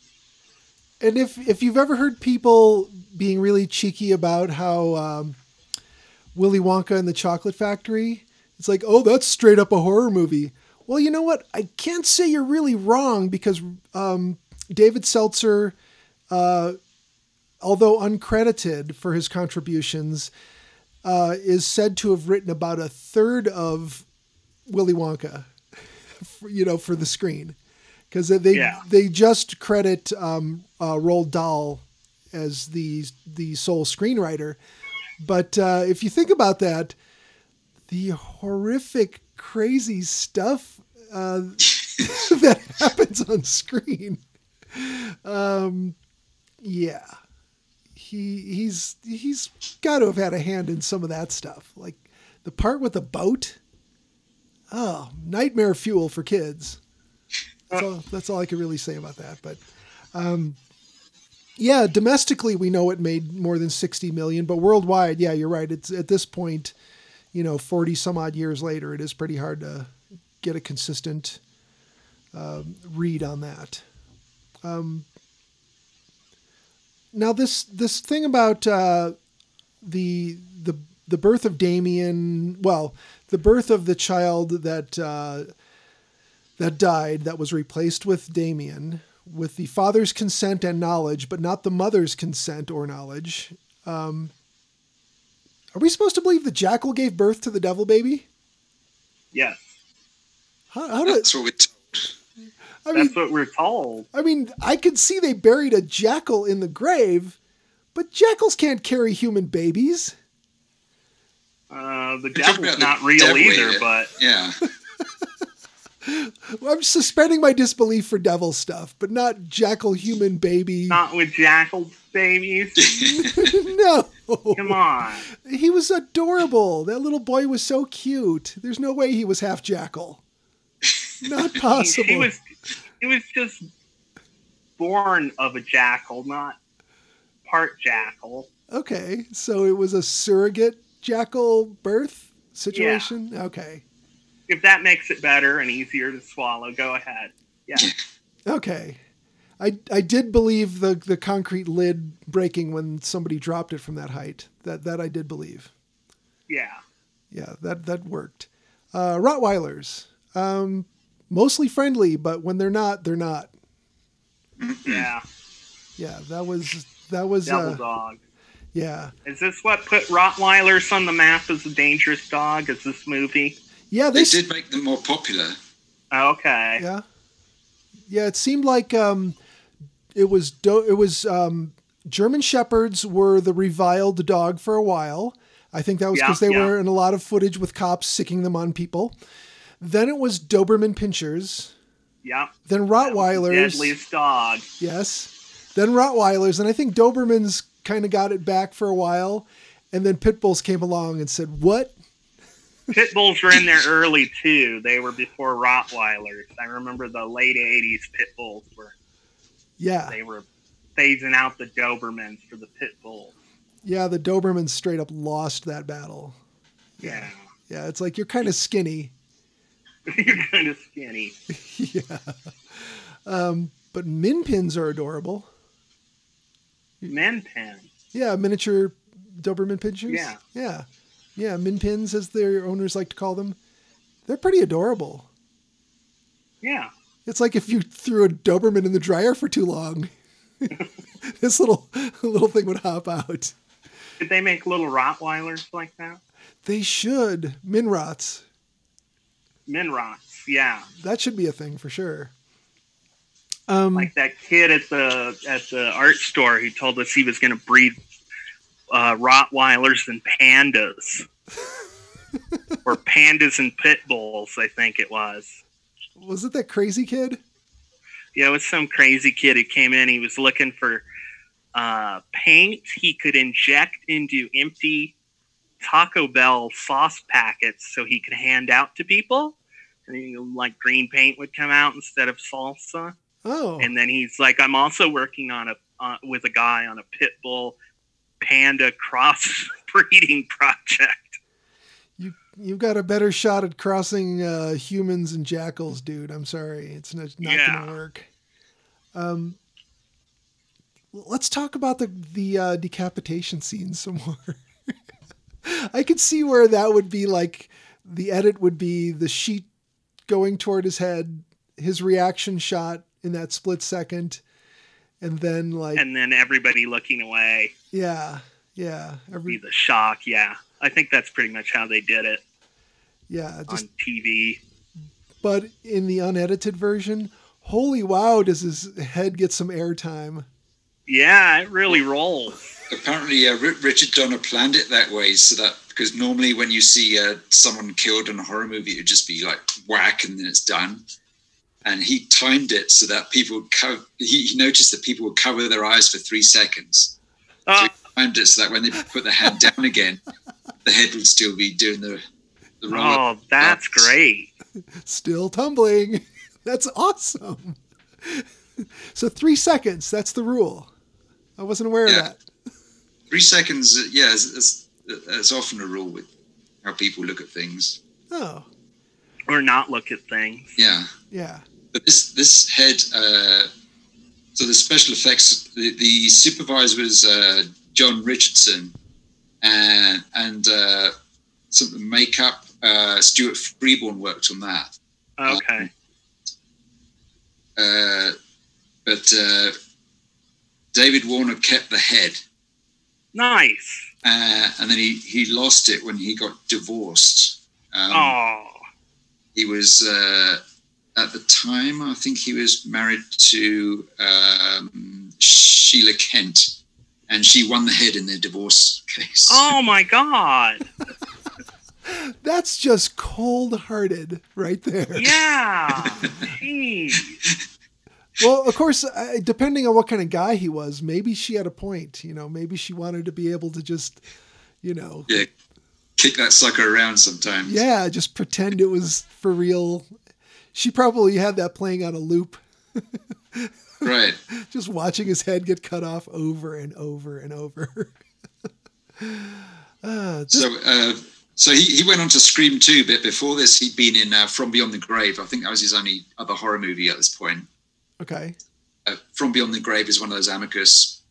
And if if you've ever heard people being really cheeky about how um, Willy Wonka and the Chocolate Factory, it's like, oh, that's straight up a horror movie. Well, you know what? I can't say you're really wrong because um, David Seltzer, uh, although uncredited for his contributions, uh, is said to have written about a third of Willy Wonka, (laughs) you know, for the screen, because they Yeah. they just credit um, uh, Roald Dahl as the the sole screenwriter. But uh, if you think about that, the horrific, crazy stuff uh, (laughs) that happens on screen, um, yeah, he he's he's got to have had a hand in some of that stuff. Like the part with the boat. Oh, nightmare fuel for kids. That's all, that's all I can really say about that. But um, yeah, domestically we know it made more than 60 million, but worldwide, yeah, you're right. It's at this point, you know, 40 some odd years later, it is pretty hard to get a consistent um, read on that. Um, now this this thing about uh, the the the birth of Damien, well, the birth of the child that uh, that died that was replaced with Damien with the father's consent and knowledge, but not the mother's consent or knowledge. Um, are we supposed to believe the jackal gave birth to the devil baby? Yes. How, how did That's what we're told. I mean? That's what we're told. I mean, I could see they buried a jackal in the grave, but jackals can't carry human babies. Uh, the devil's not real either, here. but Yeah. I'm suspending my disbelief for devil stuff, but not jackal human baby. not with jackal babies. (laughs) (laughs) no. Come on. He was adorable. That little boy was so cute. There's no way he was half jackal. Not (laughs) possible. he was he was just born of a jackal, not part jackal. Okay, so it was a surrogate jackal birth situation? Okay. If that makes it better and easier to swallow, go ahead. Yeah. (laughs) Okay. I, I did believe the, the concrete lid breaking when somebody dropped it from that height. That that I did believe. Yeah. Yeah, that that worked. Uh, Rottweilers, um, mostly friendly, but when they're not, they're not. Yeah. Yeah, that was that was Devil uh, dog. yeah Is this what put Rottweilers on the map as a dangerous dog? Is this movie? Yeah They they did make them more popular. Okay. Yeah, yeah. It seemed like um, it was do- it was um, German shepherds were the reviled dog for a while. I think that was Yeah, because they yeah. were in a lot of footage with cops sicking them on people. Then it was Doberman Pinschers. Yep. Then Rottweilers. Deadliest dog. Yes. Then Rottweilers, and I think Dobermans kind of got it back for a while, and then Pit Bulls came along and said, "What? Pit bulls were in there early too. They were before Rottweilers. I remember the late '80s pit bulls were. Yeah, They were phasing out the Dobermans for the pit bulls. yeah. The Dobermans straight up lost that battle. Yeah, Yeah, it's like you're kind of skinny. (laughs) you're kind of skinny. (laughs) yeah. Um, but min pins are adorable. Men pen. Yeah, miniature Doberman pinschers. Yeah. Yeah. Yeah, min pins, as their owners like to call them. They're pretty adorable. Yeah. It's like if you threw a Doberman in the dryer for too long. (laughs) this little little thing would hop out. Did they make little Rottweilers like that? They should. Minrots. Minrots. Yeah. That should be a thing for sure. Um, like that kid at the at the art store who told us he was going to breed uh, Rottweilers and pandas, (laughs) or pandas and pit bulls. I think it was. was it that crazy kid? Yeah, it was some crazy kid who came in. He was looking for uh, paint he could inject into empty Taco Bell sauce packets so he could hand out to people. And he, like green paint would come out instead of salsa. Oh, and then he's like, "I'm also working on a uh, with a guy on a pit bull panda crossbreeding (laughs) project." you you've got a better shot at crossing uh, humans and jackals, dude. I'm sorry, it's not, not Yeah. gonna work. Um, let's talk about the the uh, decapitation scene some more. (laughs) I could see where that would be like the edit would be the sheet going toward his head, his reaction shot in that split second, and then like And then everybody looking away, yeah, yeah, be every the shock. Yeah, I think that's pretty much how they did it yeah, just on TV. but in the unedited version, holy wow, does his head get some airtime? Yeah, it really rolls. Apparently, uh, Richard Donner planned it that way so that because normally when you see uh, someone killed in a horror movie, it'd just be like whack and then it's done. And he timed it so that people would cover. He, he noticed that people would cover their eyes for three seconds. Oh, Timed it so that when they put the hand down again, the head would still be doing the the roll. oh, that's great. Still tumbling. (laughs) That's awesome. so three seconds. That's the rule. I wasn't aware Yeah. of that. Three seconds, yeah, it's, is, is often a rule with how people look at things. Oh, Or not look at things. Yeah. yeah. But this this head, uh, so the special effects, the, the supervisor was uh, John Richardson, and and uh, some makeup. Uh, Stuart Freeborn worked on that, Okay. uh, but uh, David Warner kept the head, Nice. uh, and then he he lost it when he got divorced. Um, oh, he was uh, at the time i think he was married to um, sheila kent and she won the head in their divorce case (laughs) oh my God. (laughs) That's just cold hearted right there. Yeah. (laughs) Jeez. Well, of course, uh, depending on what kind of guy he was, maybe she had a point. You know, maybe she wanted to be able to just, you know, yeah kick that sucker around sometimes yeah, just pretend it was for real. She probably had that playing on a loop, right (laughs) just watching his head get cut off over and over and over. uh, (laughs) this- so uh, so he, he went on to scream 2 but before this he'd been in uh, from beyond the grave i think that was his only other horror movie at this point okay. uh, from beyond the grave is one of those amicus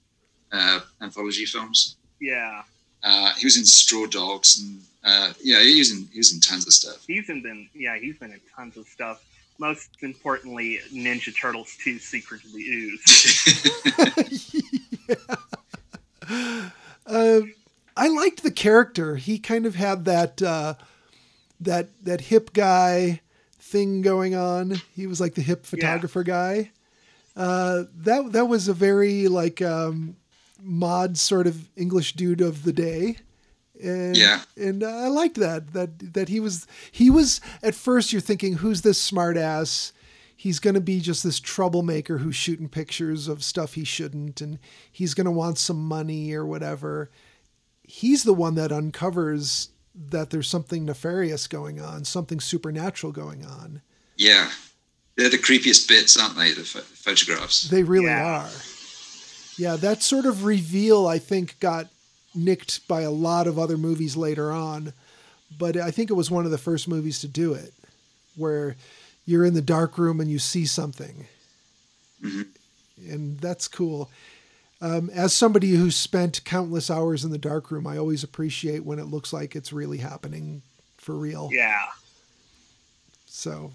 uh, anthology films Yeah. uh, he was in straw dogs and uh, yeah he's was in he was in tons of stuff He's in been yeah, he's been in tons of stuff. Most importantly, Ninja Turtles 2 Secret of the Ooze. (laughs) Uh, I liked the character. He kind of had that uh, that that hip guy thing going on. He was like the hip photographer guy. Uh, that that was a very like um, mod sort of English dude of the day. And, Yeah. and I liked that that that he was he was at first you're thinking who's this smart ass he's going to be just this troublemaker who's shooting pictures of stuff he shouldn't and he's going to want some money or whatever he's the one that uncovers that there's something nefarious going on, something supernatural going on. Yeah, they're the creepiest bits, aren't they? The ph- photographs. They really Yeah. are. Yeah, that sort of reveal, I think, got nicked by a lot of other movies later on. But I think it was one of the first movies to do it, where you're in the dark room and you see something. And that's cool. Um, as somebody who's spent countless hours in the dark room, I always appreciate when it looks like it's really happening for real. Yeah. So,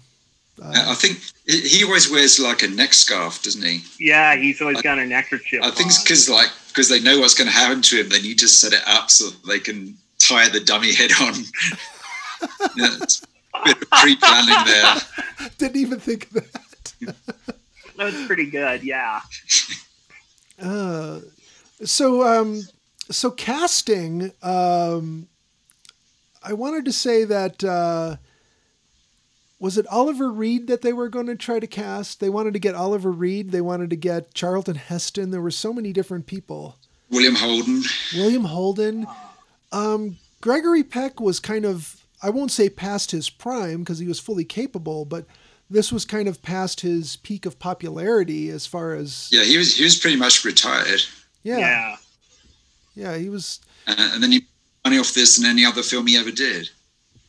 I I think he he always wears like a neck scarf, doesn't he? Yeah, he's always got a neckerchief. I think it's because like because they know what's going to happen to him. They need to set it up so they can tie the dummy head on. (laughs) yeah, it's a bit of pre-planning there. (laughs) didn't even think of that. (laughs) That's pretty good. Yeah. Uh, so um, so casting. Um, I wanted to say that uh, was it Oliver Reed that they were going to try to cast. They wanted to get Oliver Reed. They wanted to get Charlton Heston. There were so many different people. William Holden. William Holden. Um, Gregory Peck was kind of I won't say past his prime because he was fully capable, but this was kind of past his peak of popularity as far as Yeah, he was he was pretty much retired, yeah Yeah. yeah he was uh, and then he made money off this and any other film he ever did.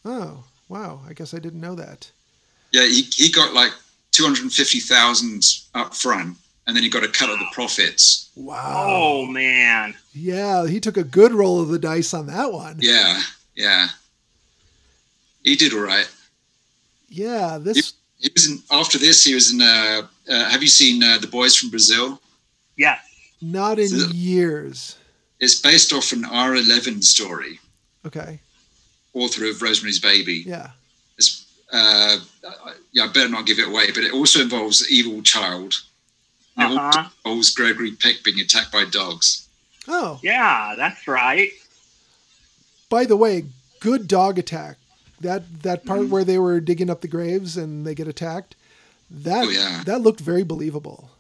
Oh, wow. I guess I didn't know that. Yeah, he, he got like two hundred and fifty thousand up front, and then he got a cut of the profits. Wow. Oh man. Yeah, he took a good roll of the dice on that one. Yeah, yeah, he did all right. Yeah, this He was in after this. He was in. Uh, uh, have you seen uh, the Boys from Brazil? Yeah. not in So- years. It's based off an Ira Levin story. Okay. Author of Rosemary's Baby. Yeah. It's, uh, yeah, I better not give it away, but it also involves evil child. And It Uh also huh. involves Gregory Peck being attacked by dogs. Oh, Yeah, that's right. by the way, good dog attack. That that part Mm-hmm. where they were digging up the graves and they get attacked. That Oh, yeah. that looked very believable.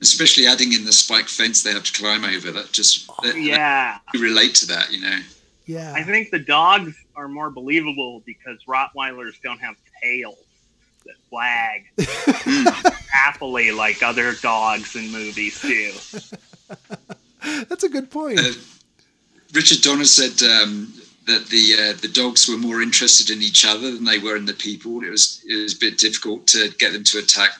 Especially adding in the spike fence they have to climb over. That just that, Yeah. you relate to that, you know. Yeah. I think the dogs are more believable because Rottweilers don't have tails that wag (laughs) happily like other dogs in movies do. That's a good point. Uh, Richard Donner said um, that the uh, the dogs were more interested in each other than they were in the people. It was it was a bit difficult to get them to attack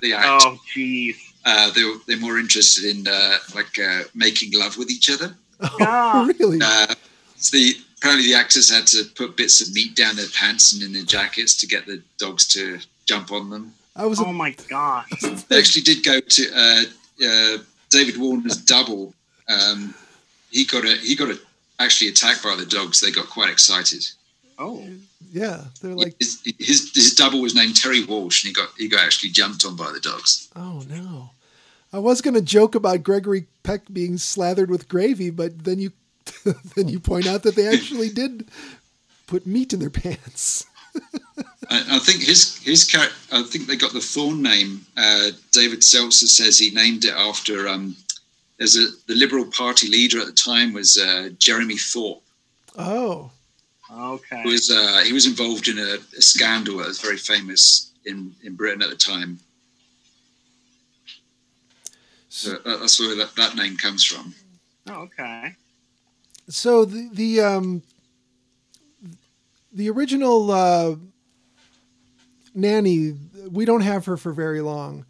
the act. Oh, jeez. Uh, they were they're more interested in uh, like uh, making love with each other. (laughs) Yeah. really? Uh, so the apparently the actors had to put bits of meat down their pants and in their jackets to get the dogs to jump on them. I was Oh my god! They actually did go to uh, uh, David Warner's double. Um, he got a he got a, actually attacked by the dogs. They got quite excited. Oh. yeah, they're like, his, his his double was named Terry Walsh, and he got he got actually jumped on by the dogs. oh no. I was going to joke about Gregory Peck being slathered with gravy, but then you (laughs) then you point out that they actually did put meat in their pants. I, I think his his char- I think they got the Thorn name. Uh, David Seltzer says he named it after um, there's a the Liberal Party leader at the time was uh, Jeremy Thorpe. Oh, Okay. Who was uh, he was involved in a, a scandal that was very famous in, in Britain at the time. So that, that's where that, that name comes from. Oh, okay. So the the um the original uh, nanny, we don't have her for very long,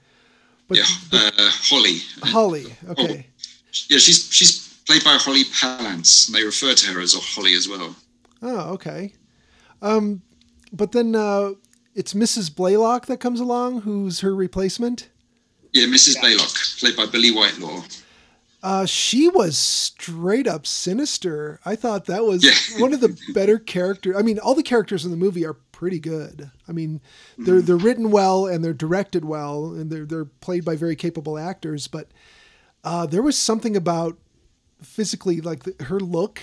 but yeah, uh, Holly. Holly, okay, Yeah, she's she's played by Holly Palance. And they refer to her as Holly as well. oh okay, um, but then uh, it's Mrs. Blaylock that comes along, who's her replacement. Yeah, Mrs. Blaylock, played by Billie Whitelaw. Uh, she was straight up sinister. I thought that was Yeah. one of the better characters. I mean, all the characters in the movie are pretty good. I mean, they're they're written well and they're directed well and they're they're played by very capable actors. But uh, there was something about physically, like the, her look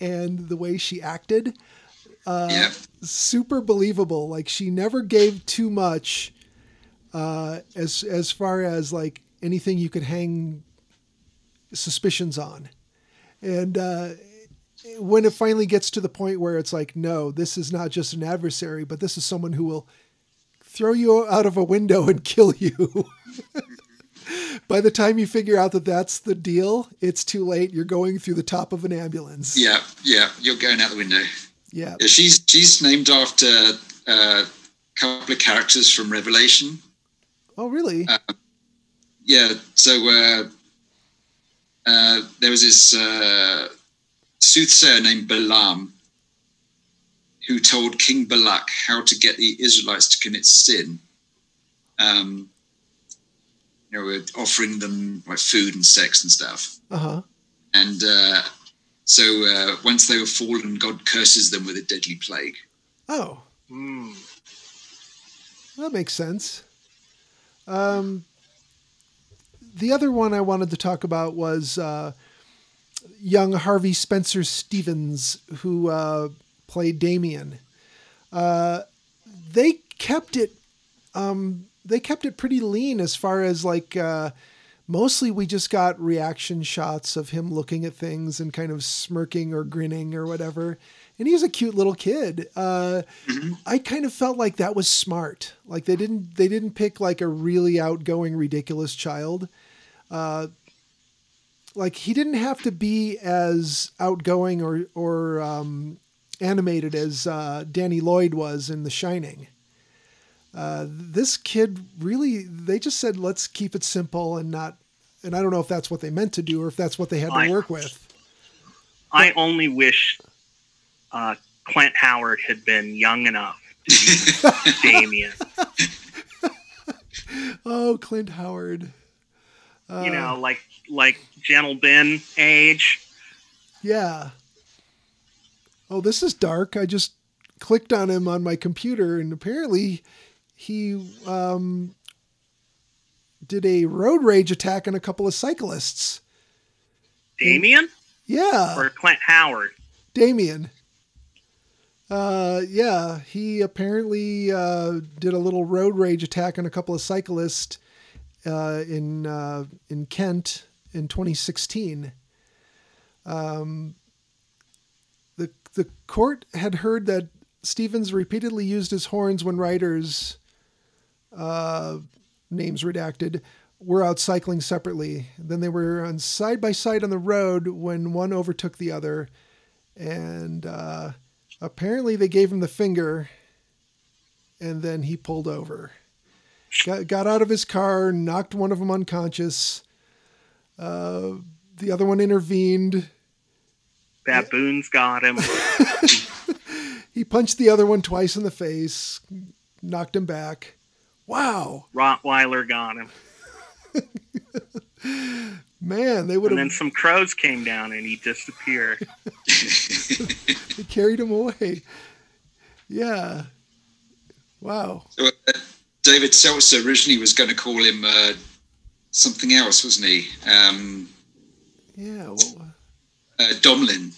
and the way she acted, uh, yeah, super believable. Like she never gave too much uh, as as far as like anything you could hang suspicions on, and uh, when it finally gets to the point where it's like, no, this is not just an adversary, but this is someone who will throw you out of a window and kill you. (laughs) By the time you figure out that that's the deal, it's too late. You're going through the top of an ambulance. Yeah, yeah, you're going out the window. Yeah. Yeah, she's she's named after uh, a couple of characters from Revelation. Oh, really? Uh, Yeah, so uh, uh, there was this uh, soothsayer named Balaam who told King Balak how to get the Israelites to commit sin. Um, you know, with offering them like food and sex and stuff. Uh huh. And uh, so uh, once they were fallen, God curses them with a deadly plague. Oh, Hmm. that makes sense. Um, the other one I wanted to talk about was uh, young Harvey Spencer Stephens, who uh, played Damien. Uh, they kept it. Um, they kept it pretty lean as far as like. Uh, mostly, we just got reaction shots of him looking at things and kind of smirking or grinning or whatever. And he was a cute little kid. Uh, I kind of felt like that was smart. Like they didn't they didn't pick like a really outgoing, ridiculous child. Uh, like he didn't have to be as outgoing or or um, animated as uh, Danny Lloyd was in The Shining. Uh, this kid really they just said let's keep it simple and not and I don't know if that's what they meant to do or if that's what they had to I- work with. I only wish uh, Clint Howard had been young enough to be (laughs) Damien. Oh, Clint Howard. Uh, you know, like like Gentle Ben age. Yeah. Oh, this is dark. I just clicked on him on my computer, and apparently he um, did a road rage attack on a couple of cyclists. Damien Yeah, or Clint Howard? Damien. Uh, yeah, he apparently uh, did a little road rage attack on a couple of cyclists uh, in uh, in Kent in 2016. Um, the the court had heard that Stephens repeatedly used his horns when riders, uh, names redacted, were out cycling separately. Then they were on side by side on the road when one overtook the other, and uh, apparently they gave him the finger, and then he pulled over. Got, got out of his car, knocked one of them unconscious. Uh, the other one intervened. Baboons got him. (laughs) He punched the other one twice in the face, knocked him back. Wow, Rottweiler got him. (laughs) man, they would And have then some crows came down and he disappeared. (laughs) they carried him away. Yeah, wow. So, uh, David Seltzer originally was going to call him uh, something else, wasn't he? Um, Yeah, well, uh, Domlin.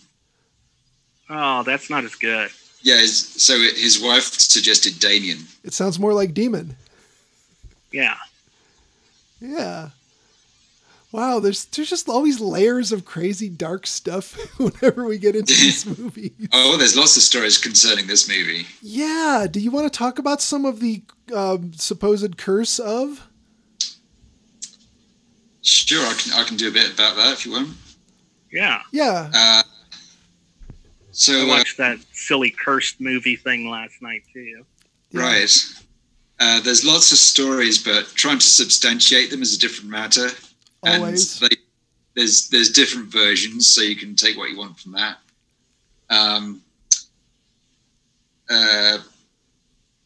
Oh, that's not as good. Yeah, his, so his wife suggested Damien. it sounds more like demon. Yeah. Yeah. Wow, there's there's just always layers of crazy dark stuff (laughs) whenever we get into these (laughs) movies. Oh, there's lots of stories concerning this movie. Yeah, do you want to talk about some of the um, supposed curse of? Sure, I can I can do a bit about that if you want. Yeah. Yeah. Uh, so I uh, watched that silly cursed movie thing last night too. yeah. Right. Uh, there's lots of stories, but trying to substantiate them is a different matter. Always. And they, there's there's different versions, so you can take what you want from that. Um, uh,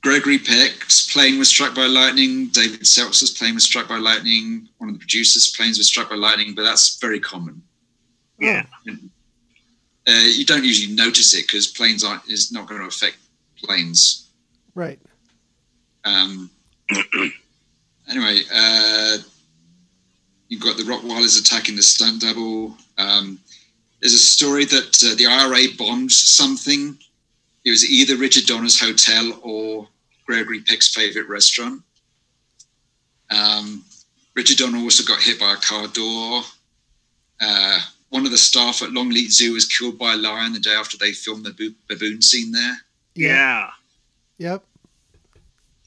Gregory Peck's plane was struck by lightning. David Seltzer's plane was struck by lightning. One of the producers' planes was struck by lightning, but that's very common. Yeah. Uh, you don't usually notice it because planes aren't is not going to affect planes. Right. Um, (coughs) anyway, uh, you've got the Rottweilers attacking the stunt double. Um, there's a story that uh, the IRA bombed something. It was either Richard Donner's hotel or Gregory Peck's favorite restaurant. Um, Richard Donner also got hit by a car door. Uh, one of the staff at Longleat Zoo was killed by a lion the day after they filmed the baboon scene there. Yeah. Yep.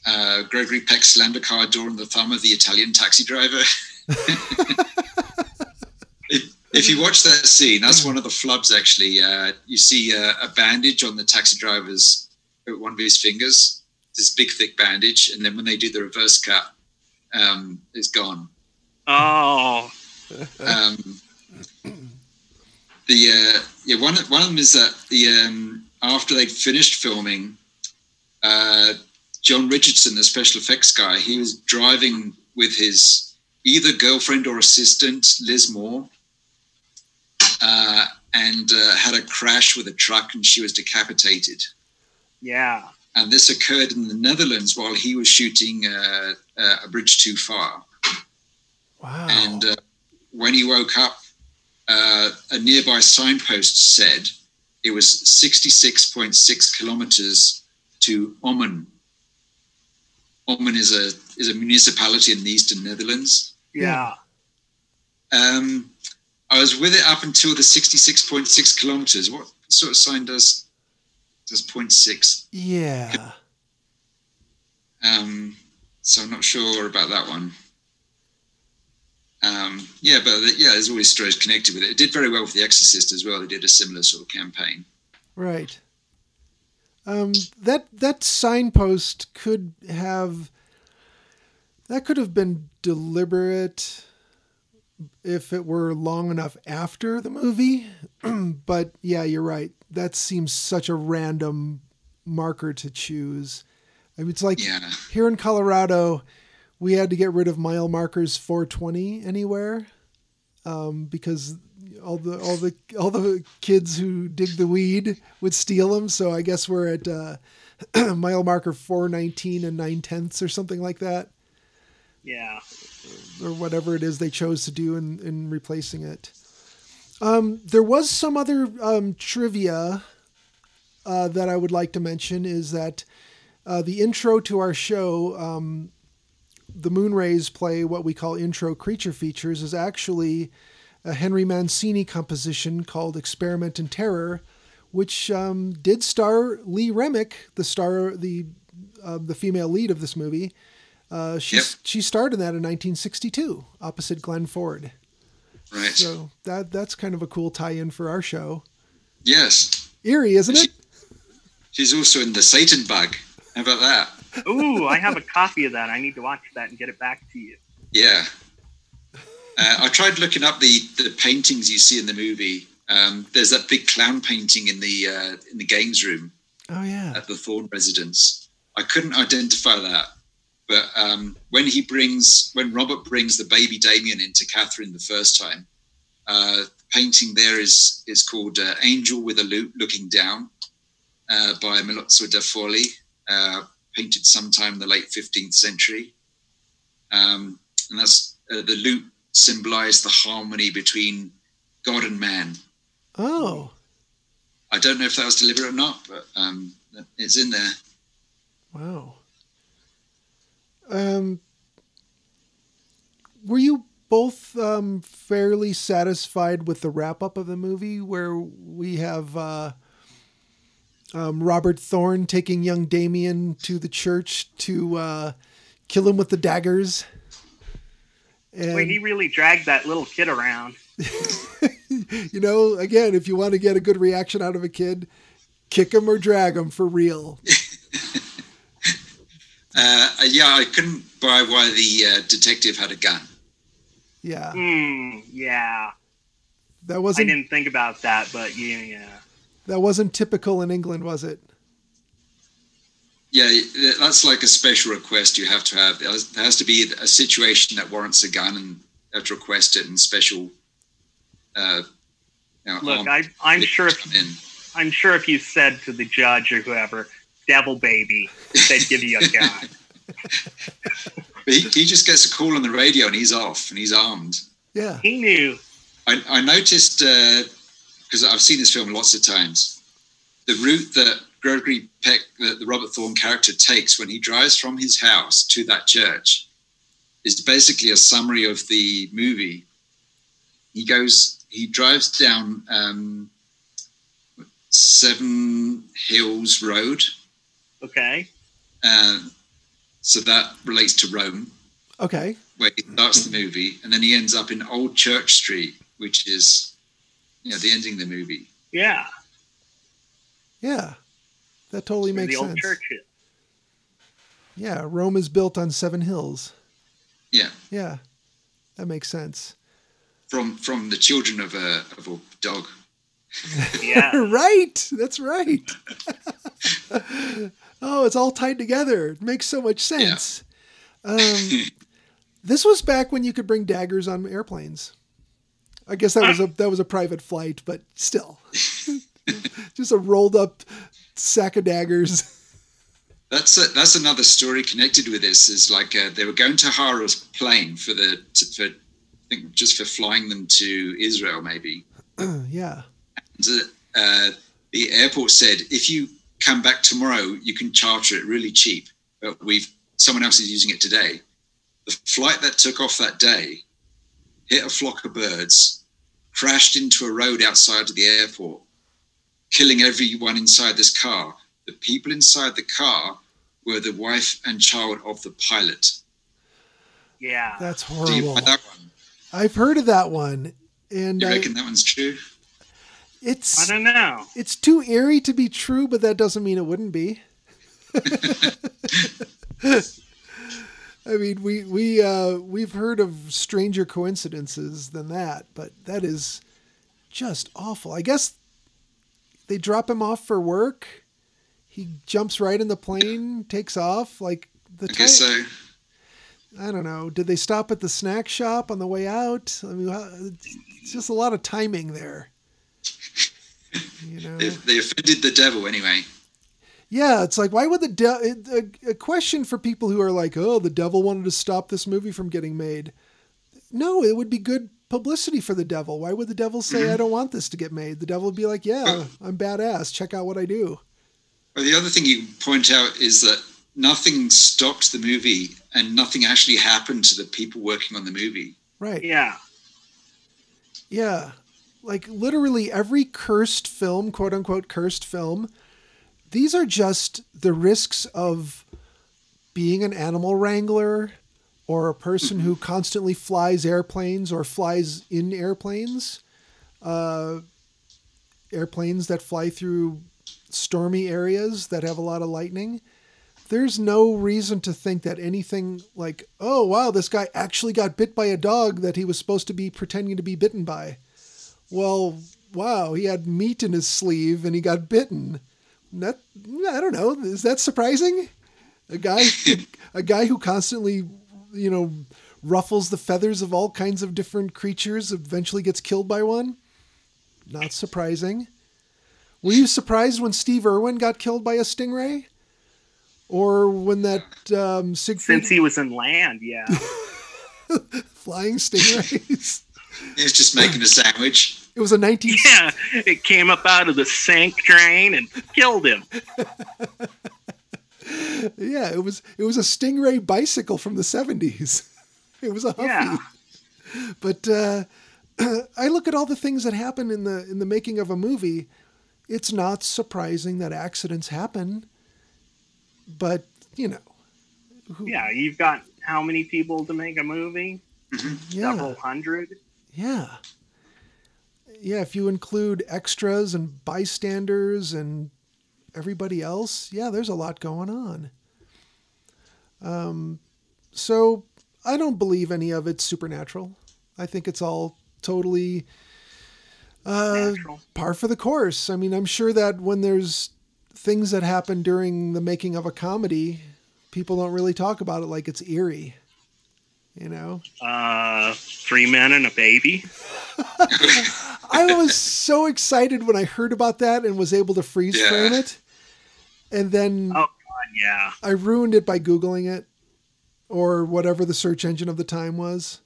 Uh, Gregory Peck slammed a car door on the thumb of the Italian taxi driver. (laughs) if, (laughs) if, you watch that scene, that's one of the flubs. Actually, uh, you see a, a bandage on the taxi driver's one of his fingers. This big thick bandage, and then when they do the reverse cut, um, it's gone. Oh. Um, the uh, yeah one one of them is that the um, after they'd finished filming, uh, John Richardson, the special effects guy, he was driving with his either girlfriend or assistant Liz Moore, uh, and uh, had a crash with a truck, and she was decapitated. Yeah. And this occurred in the Netherlands while he was shooting uh, uh, a bridge too far. Wow. And uh, when he woke up, uh, a nearby signpost said it was 66.6 kilometers to Ommen. Ommen is a is a municipality in the eastern Netherlands. Yeah. Um, I was with it up until the 66.6 kilometers. What sort of sign does does 0.6? Yeah. Um, so I'm not sure about that one. Um, yeah, but yeah, there's always stories connected with it. It did very well for The Exorcist as well. They did a similar sort of campaign. Right. Um, that that signpost could have that could have been deliberate if it were long enough after the movie. (clears throat) but yeah, you're right. That seems such a random marker to choose. I mean, it's like Yeah. here in Colorado, we had to get rid of mile markers 420 anywhere um, because all the all the all the kids who dig the weed would steal them. So I guess we're at uh, (clears throat) mile marker 419 and nine tenths or something like that, Yeah. or whatever it is they chose to do in, in replacing it. Um, there was some other um, trivia uh, that I would like to mention is that uh, the intro to our show, um, the Moonrays play what we call intro creature features, is actually a Henry Mancini composition called Experiment in Terror, which um, did star Lee Remick, the star, the uh, the female lead of this movie. Uh, she Yep. she starred in that in 1962, opposite Glenn Ford. Right. So that that's kind of a cool tie-in for our show. yes. Eerie, isn't it? She's also in The Satan Bug. How about that? Ooh, I have a copy of that. I need to watch that and get it back to you. Yeah. Uh, I tried looking up the, the paintings you see in the movie. Um, there's that big clown painting in the uh, in the games room Oh yeah. at the Thorn residence. I couldn't identify that, but um, when he brings when Robert brings the baby Damien into Catherine the first time, uh, the painting there is is called uh, "Angel with a Lute Looking Down" uh, by Melozzo da Forli, uh, painted sometime in the late 15th century, um, and that's uh, the lute symbolized the harmony between God and man. Oh, I don't know if that was deliberate or not, but um, it's in there. wow. Um, were you both um, fairly satisfied with the wrap up of the movie, where we have uh, um, Robert Thorn taking young Damien to the church to uh, kill him with the daggers? And Wait, he really dragged that little kid around. (laughs) you know, again, if you want to get a good reaction out of a kid, kick him or drag him for real. (laughs) Uh, yeah, I couldn't buy why the uh, detective had a gun. Yeah, Hmm. Yeah. that wasn't I didn't think about that, but yeah, yeah. that wasn't typical in England, was it? Yeah, that's like a special request you have to have. There has, to be a situation that warrants a gun, and you have to request it in special. Uh, you know, Look, I, I'm sure if in. I'm sure if you said to the judge or whoever, "Devil baby," they'd give you a gun. But (laughs) he, he just gets a call on the radio, and he's off, and he's armed. Yeah. he knew. I, I noticed because I've seen this film lots of times. The route that Gregory Peck, the, the Robert Thorn character, takes when he drives from his house to that church is basically a summary of the movie. He goes he drives down um, Seven Hills Road. Okay. Uh, so that relates to Rome, Okay. where he starts the movie, and then he ends up in Old Church Street, which is, you know, the ending of the movie. Yeah. Yeah. That totally where makes the old sense. church is. Yeah, Rome is built on seven hills. Yeah, Yeah. That makes sense. from from the children of a of a dog. Yeah. (laughs) right. That's right. (laughs) oh, it's all tied together. It makes so much sense. Um, (laughs) this was back when you could bring daggers on airplanes. I guess that was a that was a private flight, but still, just a rolled up sack of daggers. (laughs) That's a, that's another story connected with this. Is like uh, they were going to hire a plane for the to, for I think just for flying them to Israel maybe. (clears throat) yeah. And, uh, the airport said if you come back tomorrow, you can charter it really cheap. But we've someone else is using it today. The flight that took off that day hit a flock of birds, crashed into a road outside of the airport, killing everyone inside this car. The people inside the car were the wife and child of the pilot. Yeah. That's Do you horrible. that one? I've heard of that one, and You I, reckon that one's true? it's I don't know. it's too eerie to be true, but that doesn't mean it wouldn't be. (laughs) I mean, we we uh, we've heard of stranger coincidences than that, but that is just awful. I guess they drop him off for work. He jumps right in the plane, takes off. Like the I guess so. I don't know. Did they stop at the snack shop on the way out? I mean, it's just a lot of timing there. You (laughs) know. They, they offended the devil anyway. Yeah, it's like why would the devil? a, a question for people who are like, "Oh, the devil wanted to stop this movie from getting made." No, it would be good publicity for the devil. Why would the devil say, "I don't want this to get made"? The devil would be like, "Yeah, I'm badass. Check out what I do." Well, the other thing you point out is that nothing stopped the movie and nothing actually happened to the people working on the movie. Right. Yeah. Yeah. Like literally every cursed film, quote unquote cursed film, these are just the risks of being an animal wrangler or a person who constantly flies airplanes or flies in airplanes, uh, airplanes that fly through stormy areas that have a lot of lightning. There's no reason to think that anything like, oh, wow, this guy actually got bit by a dog that he was supposed to be pretending to be bitten by. Well, wow, he had meat in his sleeve and he got bitten. That I don't know. Is that surprising? A guy, (laughs) a guy who constantly, you know, ruffles the feathers of all kinds of different creatures eventually gets killed by one. Not surprising. Were you surprised when Steve Irwin got killed by a stingray? Or when that um, Siegfried Since he was in land, yeah. (laughs) flying stingrays? He was just making a sandwich. It was a 19. yeah. It came up out of the sink drain and killed him. (laughs) Yeah, it was it was a stingray bicycle from the 70s. (laughs) It was a Huffy. Yeah. But uh, (clears throat) I look at all the things that happen in the in the making of a movie. It's not surprising that accidents happen. But you know, who, Yeah. You've got how many people to make a movie? yeah, Several hundred. yeah, yeah. If you include extras and bystanders and everybody else, yeah, there's a lot going on. Um, so I don't believe any of it's supernatural. I think it's all totally uh, Natural. par for the course. I mean, I'm sure that when there's things that happen during the making of a comedy, people don't really talk about it like it's eerie. You know, Uh, three men and a baby. (laughs) I was so excited when I heard about that and was able to freeze Yeah. frame it, and then Oh, God, yeah. I ruined it by googling it or whatever the search engine of the time was.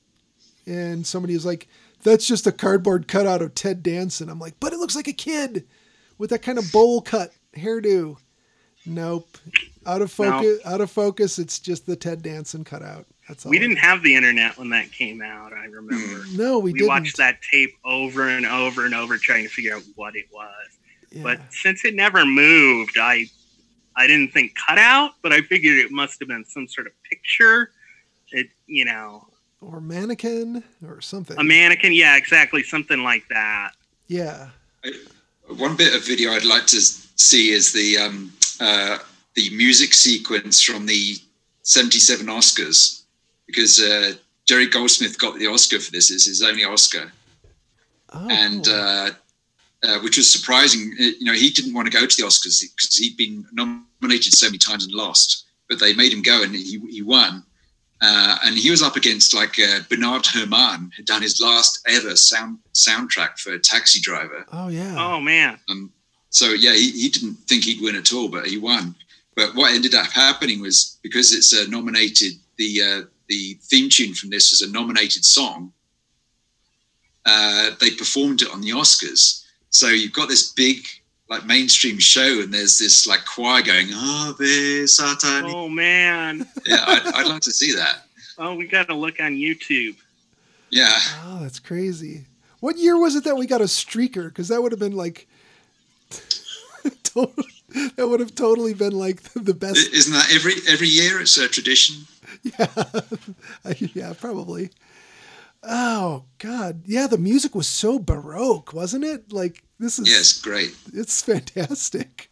And somebody was like, "That's just a cardboard cutout of Ted Danson." I'm like, "But it looks like a kid with that kind of bowl cut hairdo." Nope. Out of focus. Out of focus. It's just the Ted Danson cutout. That's We all. didn't have the internet when that came out. I remember. (clears throat) No, we, We, didn't. watched that tape over and over and over, trying to figure out what it was. Yeah. But since it never moved, I I didn't think cutout, but I figured it must have been some sort of picture. It you know or mannequin or something. a mannequin. Yeah, exactly, something like that. yeah. One bit of video I'd like to see is the um, uh, the music sequence from the '77 Oscars, because uh, Jerry Goldsmith got the Oscar for this. It's his only Oscar, Oh, and uh, uh, which was surprising. Uh, You know, he didn't want to go to the Oscars because he'd been nominated so many times and lost, but they made him go, and he he won. Uh, and he was up against like uh, Bernard Herrmann had done his last ever sound soundtrack for Taxi Driver. oh yeah. Oh man, Um, so yeah, he, he didn't think he'd win at all, but he won. But what ended up happening was because it's uh, nominated, the uh, the theme tune from this is a nominated song. Uh, they performed it on the Oscars, so you've got this big like mainstream show, and there's this like choir going Ave Satani. oh man. Yeah, I'd, I'd like to see that. Oh, we got to look on YouTube. Yeah, Oh, that's crazy. What year was it that we got a streaker? Because that would have been like, (laughs) total, (laughs) that would have totally been like (laughs) the best. Isn't that every every year? It's a tradition. (laughs) Yeah, (laughs) yeah, probably. Oh God, yeah. The music was so baroque, wasn't it? Like this is, Yes, great. it's fantastic.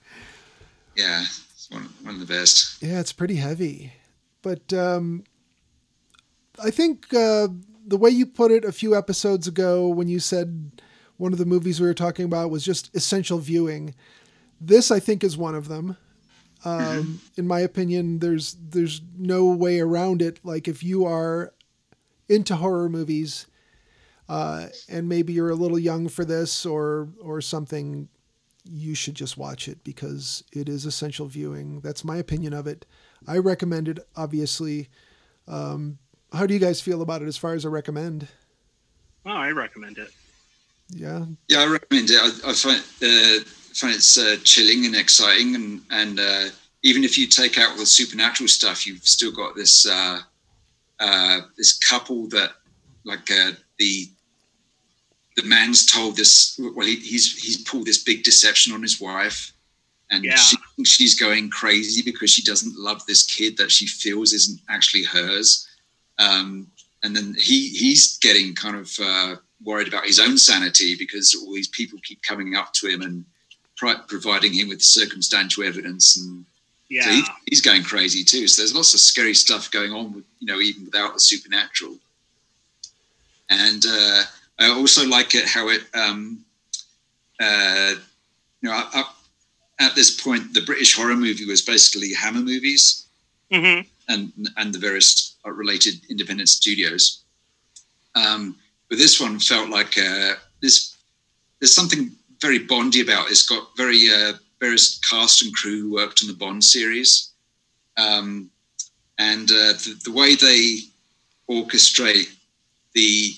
Yeah, it's one one of the best. Yeah, it's pretty heavy, but um, I think uh, the way you put it a few episodes ago when you said one of the movies we were talking about was just essential viewing. This, I think, is one of them. Um, In my opinion, there's there's no way around it. Like if you are into horror movies, uh, and maybe you're a little young for this or or something, you should just watch it because it is essential viewing. That's my opinion of it. I recommend it, obviously. Um, how do you guys feel about it as far as a recommend? Oh, I recommend it. Yeah, Yeah, I recommend it. I, I find uh, find it's uh, chilling and exciting, and and uh, even if you take out all the supernatural stuff, you've still got this uh, uh, this couple that like uh, the the man's told this. Well, he, he's he's pulled this big deception on his wife, and Yeah. she she's going crazy because she doesn't love this kid that she feels isn't actually hers. Um, and then he he's getting kind of uh, worried about his own sanity because all these people keep coming up to him and providing him with circumstantial evidence, and Yeah. so he, he's going crazy too. So there's lots of scary stuff going on, with, you know, even without the supernatural. And uh, I also like it how it, um, uh, you know, up at this point, the British horror movie was basically Hammer movies hmm and and the various uh, related independent studios. Um, but this one felt like uh, this. There's something very Bondy about. it. It's got very uh, various cast and crew who worked on the Bond series, um, and uh, the, the way they orchestrate the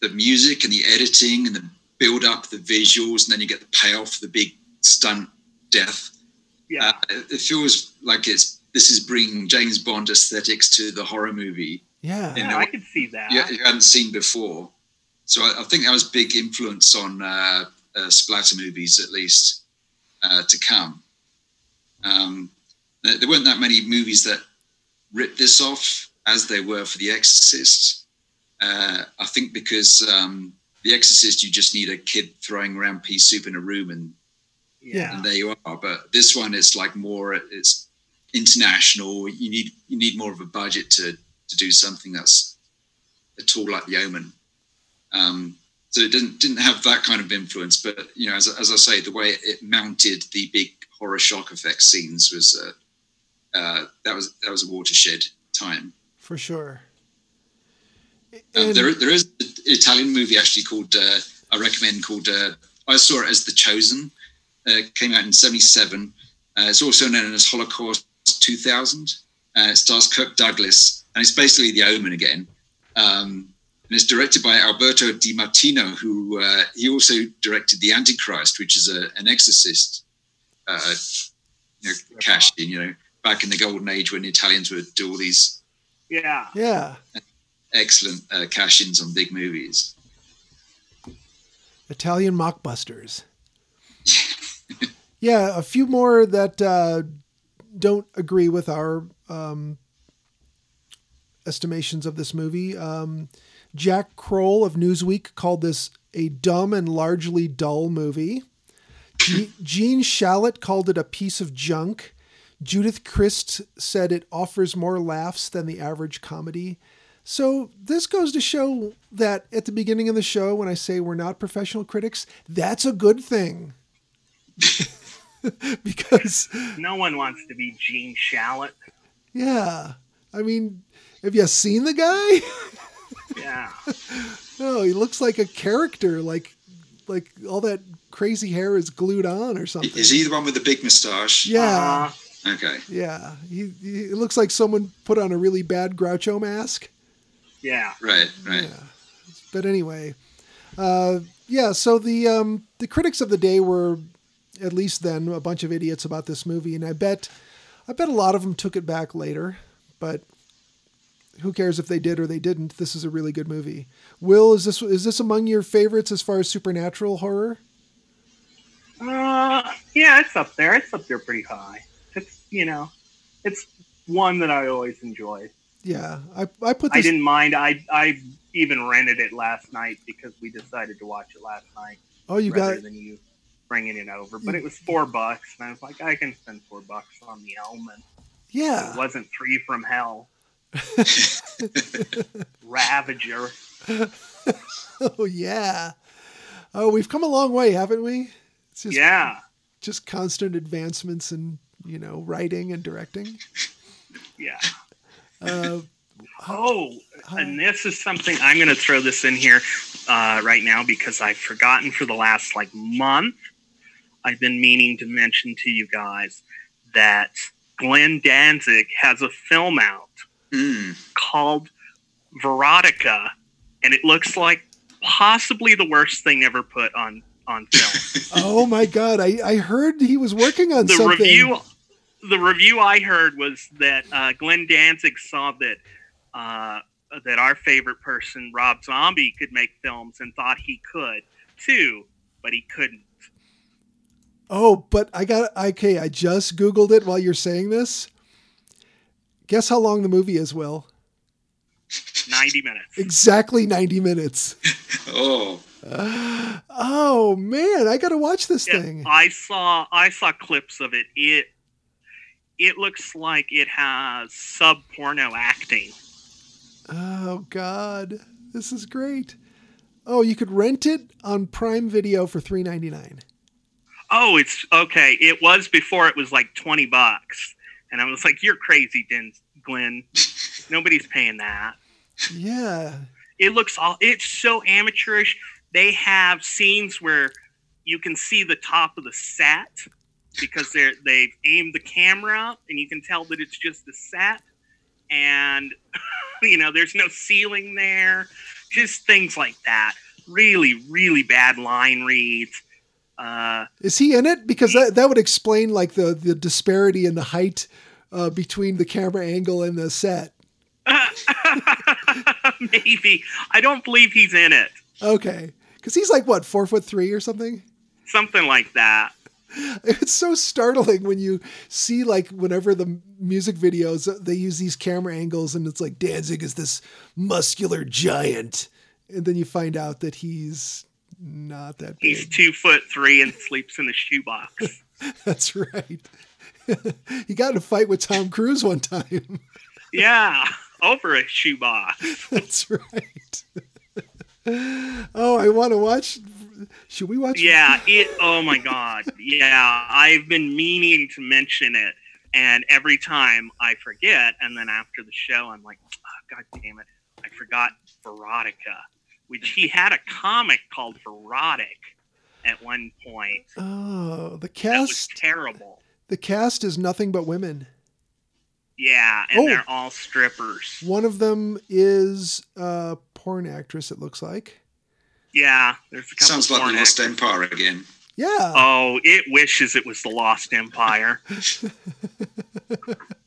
the music and the editing and the build up, the visuals, and then you get the payoff, the big stunt death Yeah. uh, it feels like it's this is bringing James Bond aesthetics to the horror movie yeah, yeah, know, I could see that. you, you hadn't seen before. So I, I think that was big influence on uh, uh, splatter movies, at least uh, to come. Um, there, there weren't that many movies that ripped this off as they were for The Exorcist. Uh, I think because um, The Exorcist, you just need a kid throwing around pea soup in a room and Yeah. and there you are. But this one is like more it's international. You need you need more of a budget to to do something that's at all like the Omen. Um, so it didn't didn't have that kind of influence. But you know, as, as I say, the way it mounted the big horror shock effect scenes was uh, uh, that was that was a watershed time. for sure. Um, And- there, there is an Italian movie actually called uh, I recommend called uh, I saw it as The Chosen. Uh, came out in '77. Uh, it's also known as Holocaust 2000. Uh, it stars Kirk Douglas, and it's basically The Omen again. Um, and it's directed by Alberto De Martino, who uh, he also directed The Antichrist, which is a, an Exorcist uh, you know, cash in. You know, back in the golden age when the Italians would do all these Yeah. Yeah. Excellent uh, cash-ins on big movies. Italian mockbusters. (laughs) yeah, a few more that uh, don't agree with our um, estimations of this movie. Um, Jack Kroll of Newsweek called this a dumb and largely dull movie. Ge- Gene Shalit called it a piece of junk. Judith Crist said it offers more laughs than the average comedy. So this goes to show that at the beginning of the show, when I say we're not professional critics, that's a good thing. (laughs) because No one wants to be Gene Shalit. yeah, I mean, have you seen the guy? (laughs) Yeah. (laughs) oh, he looks like a character, like like all that crazy hair is glued on or something. Is he the one with the big moustache? Yeah, Uh, Okay. yeah. He, he it looks like someone put on a really bad Groucho mask. yeah. Right. Right. Yeah. But anyway, uh, yeah. So the um, the critics of the day were, at least then, a bunch of idiots about this movie, and I bet, I bet a lot of them took it back later. But who cares if they did or they didn't? This is a really good movie. Will, is this is this among your favorites as far as supernatural horror? Uh, yeah, it's up there. It's up there pretty high. It's you know, it's one that I always enjoy. Yeah, I I put I this. didn't mind. I I even rented it last night because we decided to watch it last night oh, you got than you bringing it over. But it was four bucks, and I was like, I can spend four bucks on the Omen. yeah. It wasn't three from hell. Ravager. (laughs) Oh yeah. Oh, we've come a long way, haven't we? It's just Yeah. just constant advancements in you know writing and directing. Yeah. (laughs) Uh, Oh, and this is something I'm going to throw this in here uh, right now because I've forgotten for the last like month. I've been meaning to mention to you guys that Glenn Danzig has a film out Mm. called Verotica, and it looks like possibly the worst thing ever put on on film. (laughs) oh my god, I, I heard he was working on the something. review the review I heard was that uh, Glenn Danzig saw that uh, that our favorite person Rob Zombie could make films and thought he could too, but he couldn't. Oh, but I got okay. I just googled it while you're saying this. Guess how long the movie is, Will? Ninety minutes. Exactly 90 minutes. (laughs) Oh. Oh man, I gotta watch this Yeah, thing. I saw I saw clips of it. It it looks like it has sub porno acting. Oh god, this is great. Oh, you could rent it on Prime Video for three ninety nine. Oh, it's okay. It was before it was like twenty bucks, and I was like, "You're crazy, Den- Glenn. Nobody's paying that." Yeah. it looks all it's so amateurish they have scenes where you can see the top of the set because they're they've aimed the camera up and you can tell that it's just a set and (laughs) you know there's no ceiling there just things like that really really bad line reads uh Is he in it? Because that, that would explain like the, the disparity in the height uh, between the camera angle and the set. (laughs) maybe i don't believe he's in it Okay. Because he's like, what, four foot three or something? something like that (laughs) It's so startling when you see, like, whenever the music videos, uh, they use these camera angles and it's like Danzig is this muscular giant. And then you find out that he's not that big. he's two foot three and sleeps in a shoebox (laughs) That's right. (laughs) he got in a fight with Tom Cruise one time. (laughs) Yeah, over a shoebox. That's right. oh, I want to watch. Should we watch? Yeah, it. Oh my god. Yeah, I've been meaning to mention it, and every time I forget, and then after the show, I'm like, oh, God damn it, I forgot Verotica, which he had a comic called Verotik at one point. Oh, the That was terrible. The cast is nothing but women. Yeah, and Oh. they're all strippers. One of them is a porn actress. It looks like. Yeah, there's a couple. Sounds like the Lost. Empire again. Yeah. Oh, it wishes it was the Lost Empire. (laughs)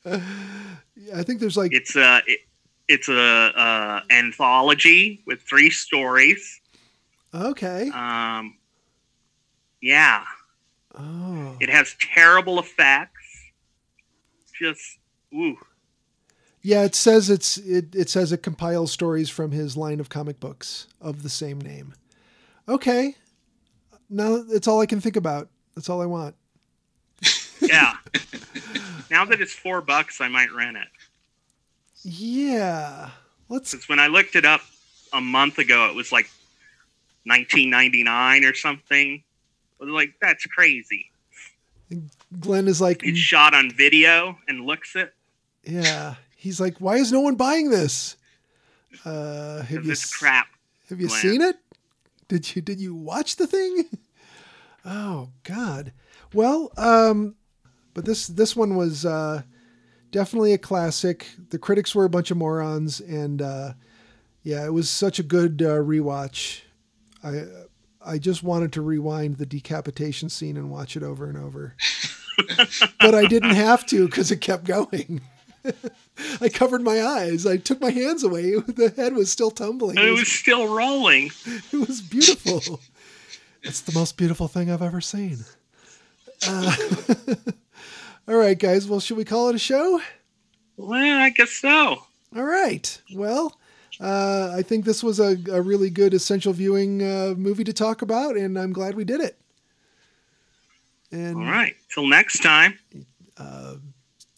I think there's like It's uh, it, it's a, a anthology with three stories. Okay. Um, yeah, Oh. it has terrible effects. Just ooh, Yeah, it says it's it, it says it compiles stories from his line of comic books of the same name. Okay. Now it's all I can think about. That's all I want. yeah. (laughs) now that it's four bucks, I might rent it. Yeah. Let's Because when I looked it up a month ago, it was like 1999 or something. I was like, that's crazy. Glenn is like It's shot on video and looks it. yeah. He's like, why is no one buying this? Uh have you This crap. have you Glenn. seen it? Did you did you watch the thing? (laughs) Oh God. Well, um but this this one was uh definitely a classic. The critics were a bunch of morons and uh yeah, it was such a good uh, rewatch. I I just wanted to rewind the decapitation scene and watch it over and over. (laughs) but I didn't have to because it kept going. (laughs) I covered my eyes. I took my hands away. (laughs) The head was still tumbling. And It it was, was still rolling. it was beautiful. it's the most beautiful thing I've ever seen. Uh, all right, guys. Well, should we call it a show? Well, I guess so. All right. Well, uh, I think this was a, a really good essential viewing uh, movie to talk about, and I'm glad we did it. And All right. Till next time,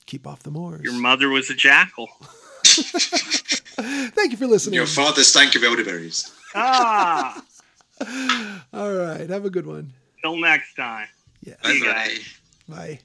keep off the moors. your mother was a jackal. (laughs) Thank you for listening. Your father stank of elderberries. Ah. (laughs) All right. Have a good one. Till next time. Yeah. Bye-bye. guys. Bye.